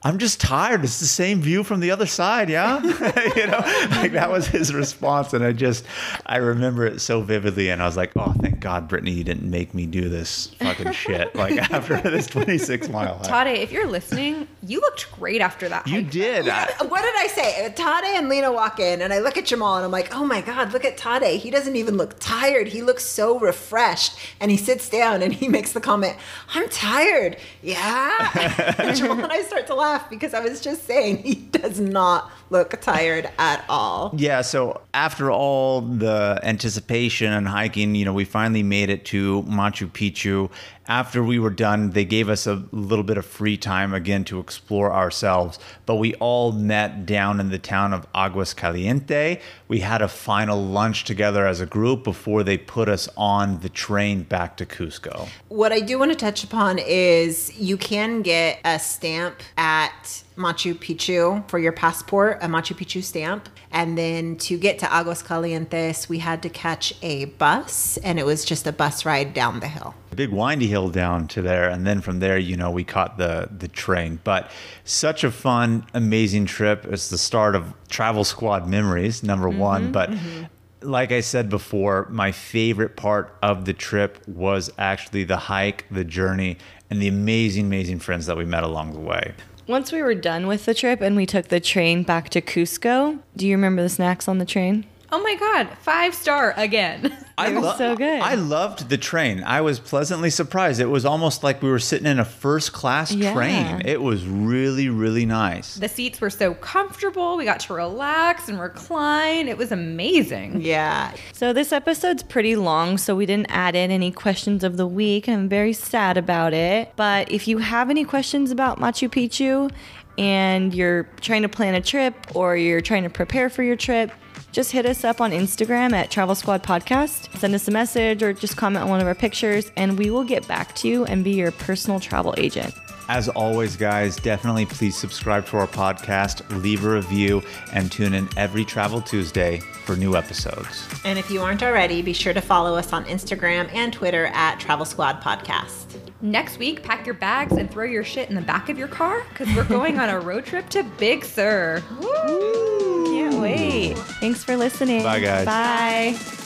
Speaker 4: I'm just tired. It's the same view from the other side, yeah. you know, like that was his response, and I just I remember it so vividly, and I was like, oh, thank God, Brittany, you didn't make me do this fucking shit. Like after this 26 mile hike,
Speaker 5: Tade, if you're listening, you looked great after that.
Speaker 4: you
Speaker 5: hike.
Speaker 4: did. I-
Speaker 2: What did I say? Uh, Tade and Lena walk in, and I look at Jamal, and I'm like, "Oh my God, look at Tade! He doesn't even look tired. He looks so refreshed." And he sits down, and he makes the comment, "I'm tired." Yeah. and Jamal and I start to laugh because I was just saying he does not look tired at all.
Speaker 4: Yeah, so after all the anticipation and hiking, you know, we finally made it to Machu Picchu. After we were done, they gave us a little bit of free time again to explore ourselves. But we all met down in the town of Aguas Caliente. We had a final lunch together as a group before they put us on the train back to Cusco.
Speaker 2: What I do want to touch upon is you can get a stamp at Machu Picchu for your passport, a Machu Picchu stamp. And then to get to Aguas Calientes, we had to catch a bus, and it was just a bus ride down the hill.
Speaker 4: a big windy hill down to there and then from there you know we caught the the train. But such a fun amazing trip. It's the start of travel squad memories number mm-hmm, one. But mm-hmm. like i said before my favorite part of the trip was actually the hike the journey and the amazing amazing friends that we met along the way
Speaker 3: Once we were done with the trip and we took the train back to Cusco, do you remember the snacks on the train?
Speaker 5: Oh my God, five star again.
Speaker 4: I
Speaker 3: was so good.
Speaker 4: I loved the train. I was pleasantly surprised. It was almost like we were sitting in a first class
Speaker 3: Yeah.
Speaker 4: train. It was really, really nice.
Speaker 5: the seats were so comfortable. We got to relax and recline. It was amazing.
Speaker 2: Yeah.
Speaker 3: So this episode's pretty long, so we didn't add in any questions of the week. I'm very sad about it. But if you have any questions about Machu Picchu and you're trying to plan a trip or you're trying to prepare for your trip, just hit us up on Instagram at Travel Squad Podcast. Send us a message or just comment on one of our pictures, and we will get back to you and be your personal travel agent.
Speaker 4: As always, guys, definitely please subscribe to our podcast, leave a review, and tune in every Travel Tuesday for new episodes.
Speaker 2: And if you aren't already, be sure to follow us on Instagram and Twitter at Travel Squad Podcast.
Speaker 5: Next week, pack your bags and throw your shit in the back of your car because we're going on a road trip to Big Sur.
Speaker 3: Can't wait. Thanks for listening.
Speaker 4: Bye, guys.
Speaker 3: Bye.